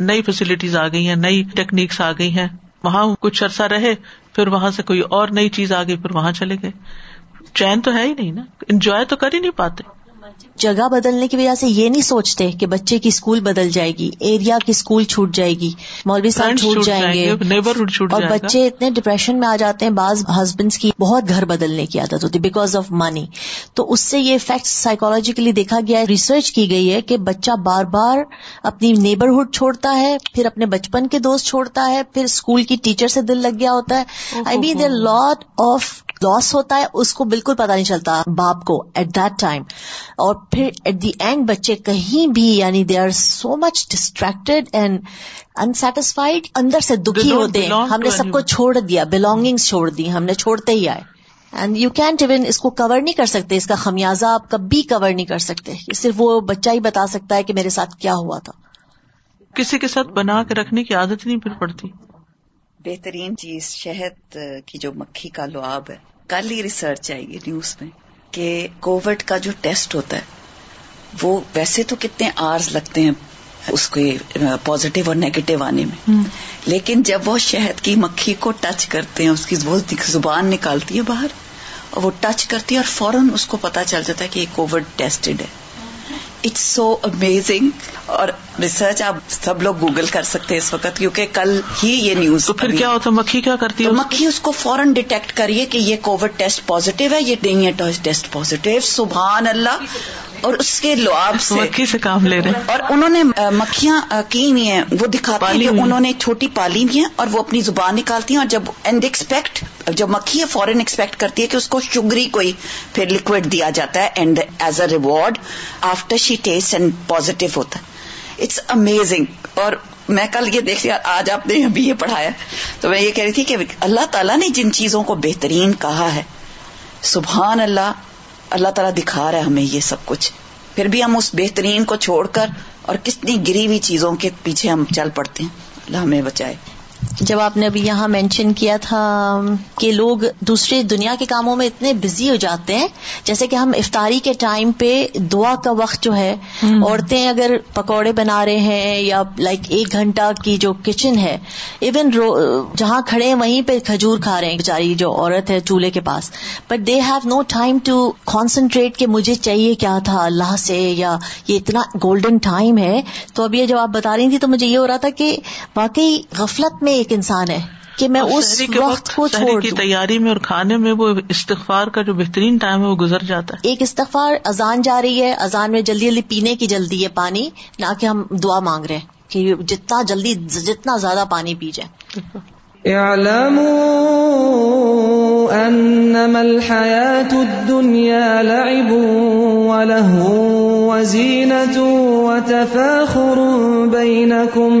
نئی فیسلٹیز آ گئی ہیں نئی ٹیکنیکس آ گئی ہیں۔ وہاں کچھ عرصہ رہے، پھر وہاں سے کوئی اور نئی چیز آ گئی پھر وہاں چلے گئے۔ چین تو ہے ہی نہیں نا۔ انجوائے تو کر ہی نہیں پاتے۔ جگہ بدلنے کی وجہ سے یہ نہیں سوچتے کہ بچے کی اسکول بدل جائے گی ایریا کی اسکول چھوٹ جائے گی مولوی صاحب چھوٹ جائیں گے اور بچے اتنے ڈپریشن میں آ جاتے ہیں بعض ہسبینڈس کی بہت گھر بدلنے کی عادت ہوتی ہے بیکاز آف منی تو اس سے یہ افیکٹ سائیکولوجیکلی دیکھا گیا ہے ریسرچ کی گئی ہے کہ بچہ بار بار اپنی نیبرہڈ چھوڑتا ہے پھر اپنے بچپن کے دوست چھوڑتا ہے پھر اسکول کی ٹیچر سے دل لگ گیا ہوتا ہے۔ آئی مین دیر لاٹ آف لاس ہوتا ہے اس کو بالکل پتا نہیں چلتا باپ کو ایٹ دیٹ ٹائم اور پھر ایٹ دی اینڈ بچے کہیں بھی یعنی they are so much distracted and unsatisfied اندر سے دکھی ہوتے ہیں۔ ہم نے سب کو چھوڑ دیا بلونگنگ چھوڑ دی ہم نے چھوڑتے ہی آئے۔ اینڈ یو کینٹ ایون اس کو کور نہیں کر سکتے اس کا خمیازہ آپ کبھی کور نہیں کر سکتے۔ صرف وہ بچہ ہی بتا سکتا ہے کہ میرے ساتھ کیا ہوا تھا۔ کسی کے ساتھ بنا کے رکھنے کی عادت نہیں پھر پڑتی۔ بہترین چیز شہد کی جو مکھی کا لعاب ہے کل ہی ریسرچ آئی گی نیوز میں۔ کہ کووڈ کا جو ٹیسٹ ہوتا ہے وہ ویسے تو کتنے آرز لگتے ہیں اس کے پازیٹو اور نیگیٹو آنے میں۔ لیکن جب وہ شہد کی مکھی کو ٹچ کرتے ہیں اس کی زبان نکالتی ہے باہر اور وہ ٹچ کرتی ہے اور فوراً اس کو پتا چل جاتا ہے کہ یہ کووڈ ٹیسٹڈ ہے۔ اٹس سو امیزنگ اور ریسرچ آپ سب لوگ گوگل کر سکتے ہیں اس وقت کیونکہ کل ہی یہ نیوز تو پھر کیا ہوتا مکھی کیا کرتی ہے مکھی اس کو فوراً ڈیٹیکٹ کریے کہ یہ کووڈ ٹیسٹ پازیٹو ہے یہ ہے ٹیسٹ پازیٹو سبحان اللہ۔ اور اس کے لعاب سے مکھی سے کام لے رہے ہیں۔ اور انہوں نے مکھیاں کی ہوئی ہیں۔ وہ دکھاتی ہیں انہوں نے چھوٹی پالی ہوئی ہیں اور وہ اپنی زبان نکالتی ہیں۔ اور جب اینڈ ایکسپیکٹ جب مکھی ہے فورن ایکسپیکٹ کرتی ہے کہ اس کو شگری کوئی پھر لکوڈ دیا جاتا ہے and as a reward after she test and positive ہوتا ہے۔ اٹس امیزنگ اور میں کل یہ دیکھ لیا، آج آپ نے ابھی یہ پڑھایا۔ تو میں یہ کہہ رہی تھی کہ اللہ تعالیٰ نے جن چیزوں کو بہترین کہا ہے، سبحان اللہ اللہ تعالیٰ دکھا رہا ہے ہمیں یہ سب کچھ۔ پھر بھی ہم اس بہترین کو چھوڑ کر اور کتنی گری ہوئی چیزوں کے پیچھے ہم چل پڑتے ہیں۔ اللہ ہمیں بچائے۔ جب آپ نے ابھی یہاں مینشن کیا تھا کہ لوگ دوسرے دنیا کے کاموں میں اتنے بزی ہو جاتے ہیں جیسے کہ ہم افطاری کے ٹائم پہ دعا کا وقت جو ہے عورتیں اگر پکوڑے بنا رہے ہیں یا لائک ایک گھنٹہ کی جو کچن ہے ایون جہاں کھڑے ہیں وہیں پہ کھجور کھا رہے ہیں بیچاری جو عورت ہے چولہے کے پاس۔ But they have no time to concentrate کہ مجھے چاہیے کیا تھا اللہ سے یا یہ اتنا گولڈن ٹائم ہے۔ تو اب یہ جب آپ بتا رہی تھی تو مجھے یہ ہو رہا تھا کہ واقعی غفلت میں ایک انسان ہے کہ میں اس وقت کو چھوڑ کی تیاری میں اور کھانے میں وہ استغفار کا جو بہترین ٹائم ہے وہ گزر جاتا ہے۔ ایک استغفار اذان جا رہی ہے اذان میں جلدی جلدی پینے کی جلدی ہے پانی نہ کہ ہم دعا مانگ رہے ہیں کہ جتنا جلدی جتنا زیادہ پانی پی جائے۔ انما الحياة الدنيا لعب ولهو وزينة وتفاخر بينكم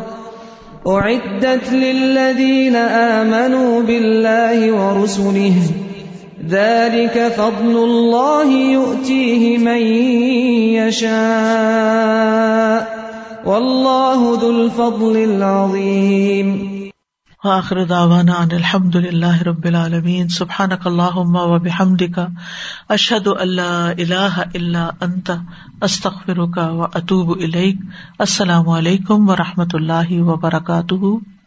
أعدت للذين آمنوا بالله ورسله. ذلك فضل الله يؤتيه من يشاء. والله ذو الفضل العظيم. وآخر دعوانا ان الحمد لله رب العالمين سبحانك اللهم وبحمدك اشهد ان لا اله الا انت. استغفرك واتوب اليك السلام علیکم و رحمۃ اللہ وبرکاتہ.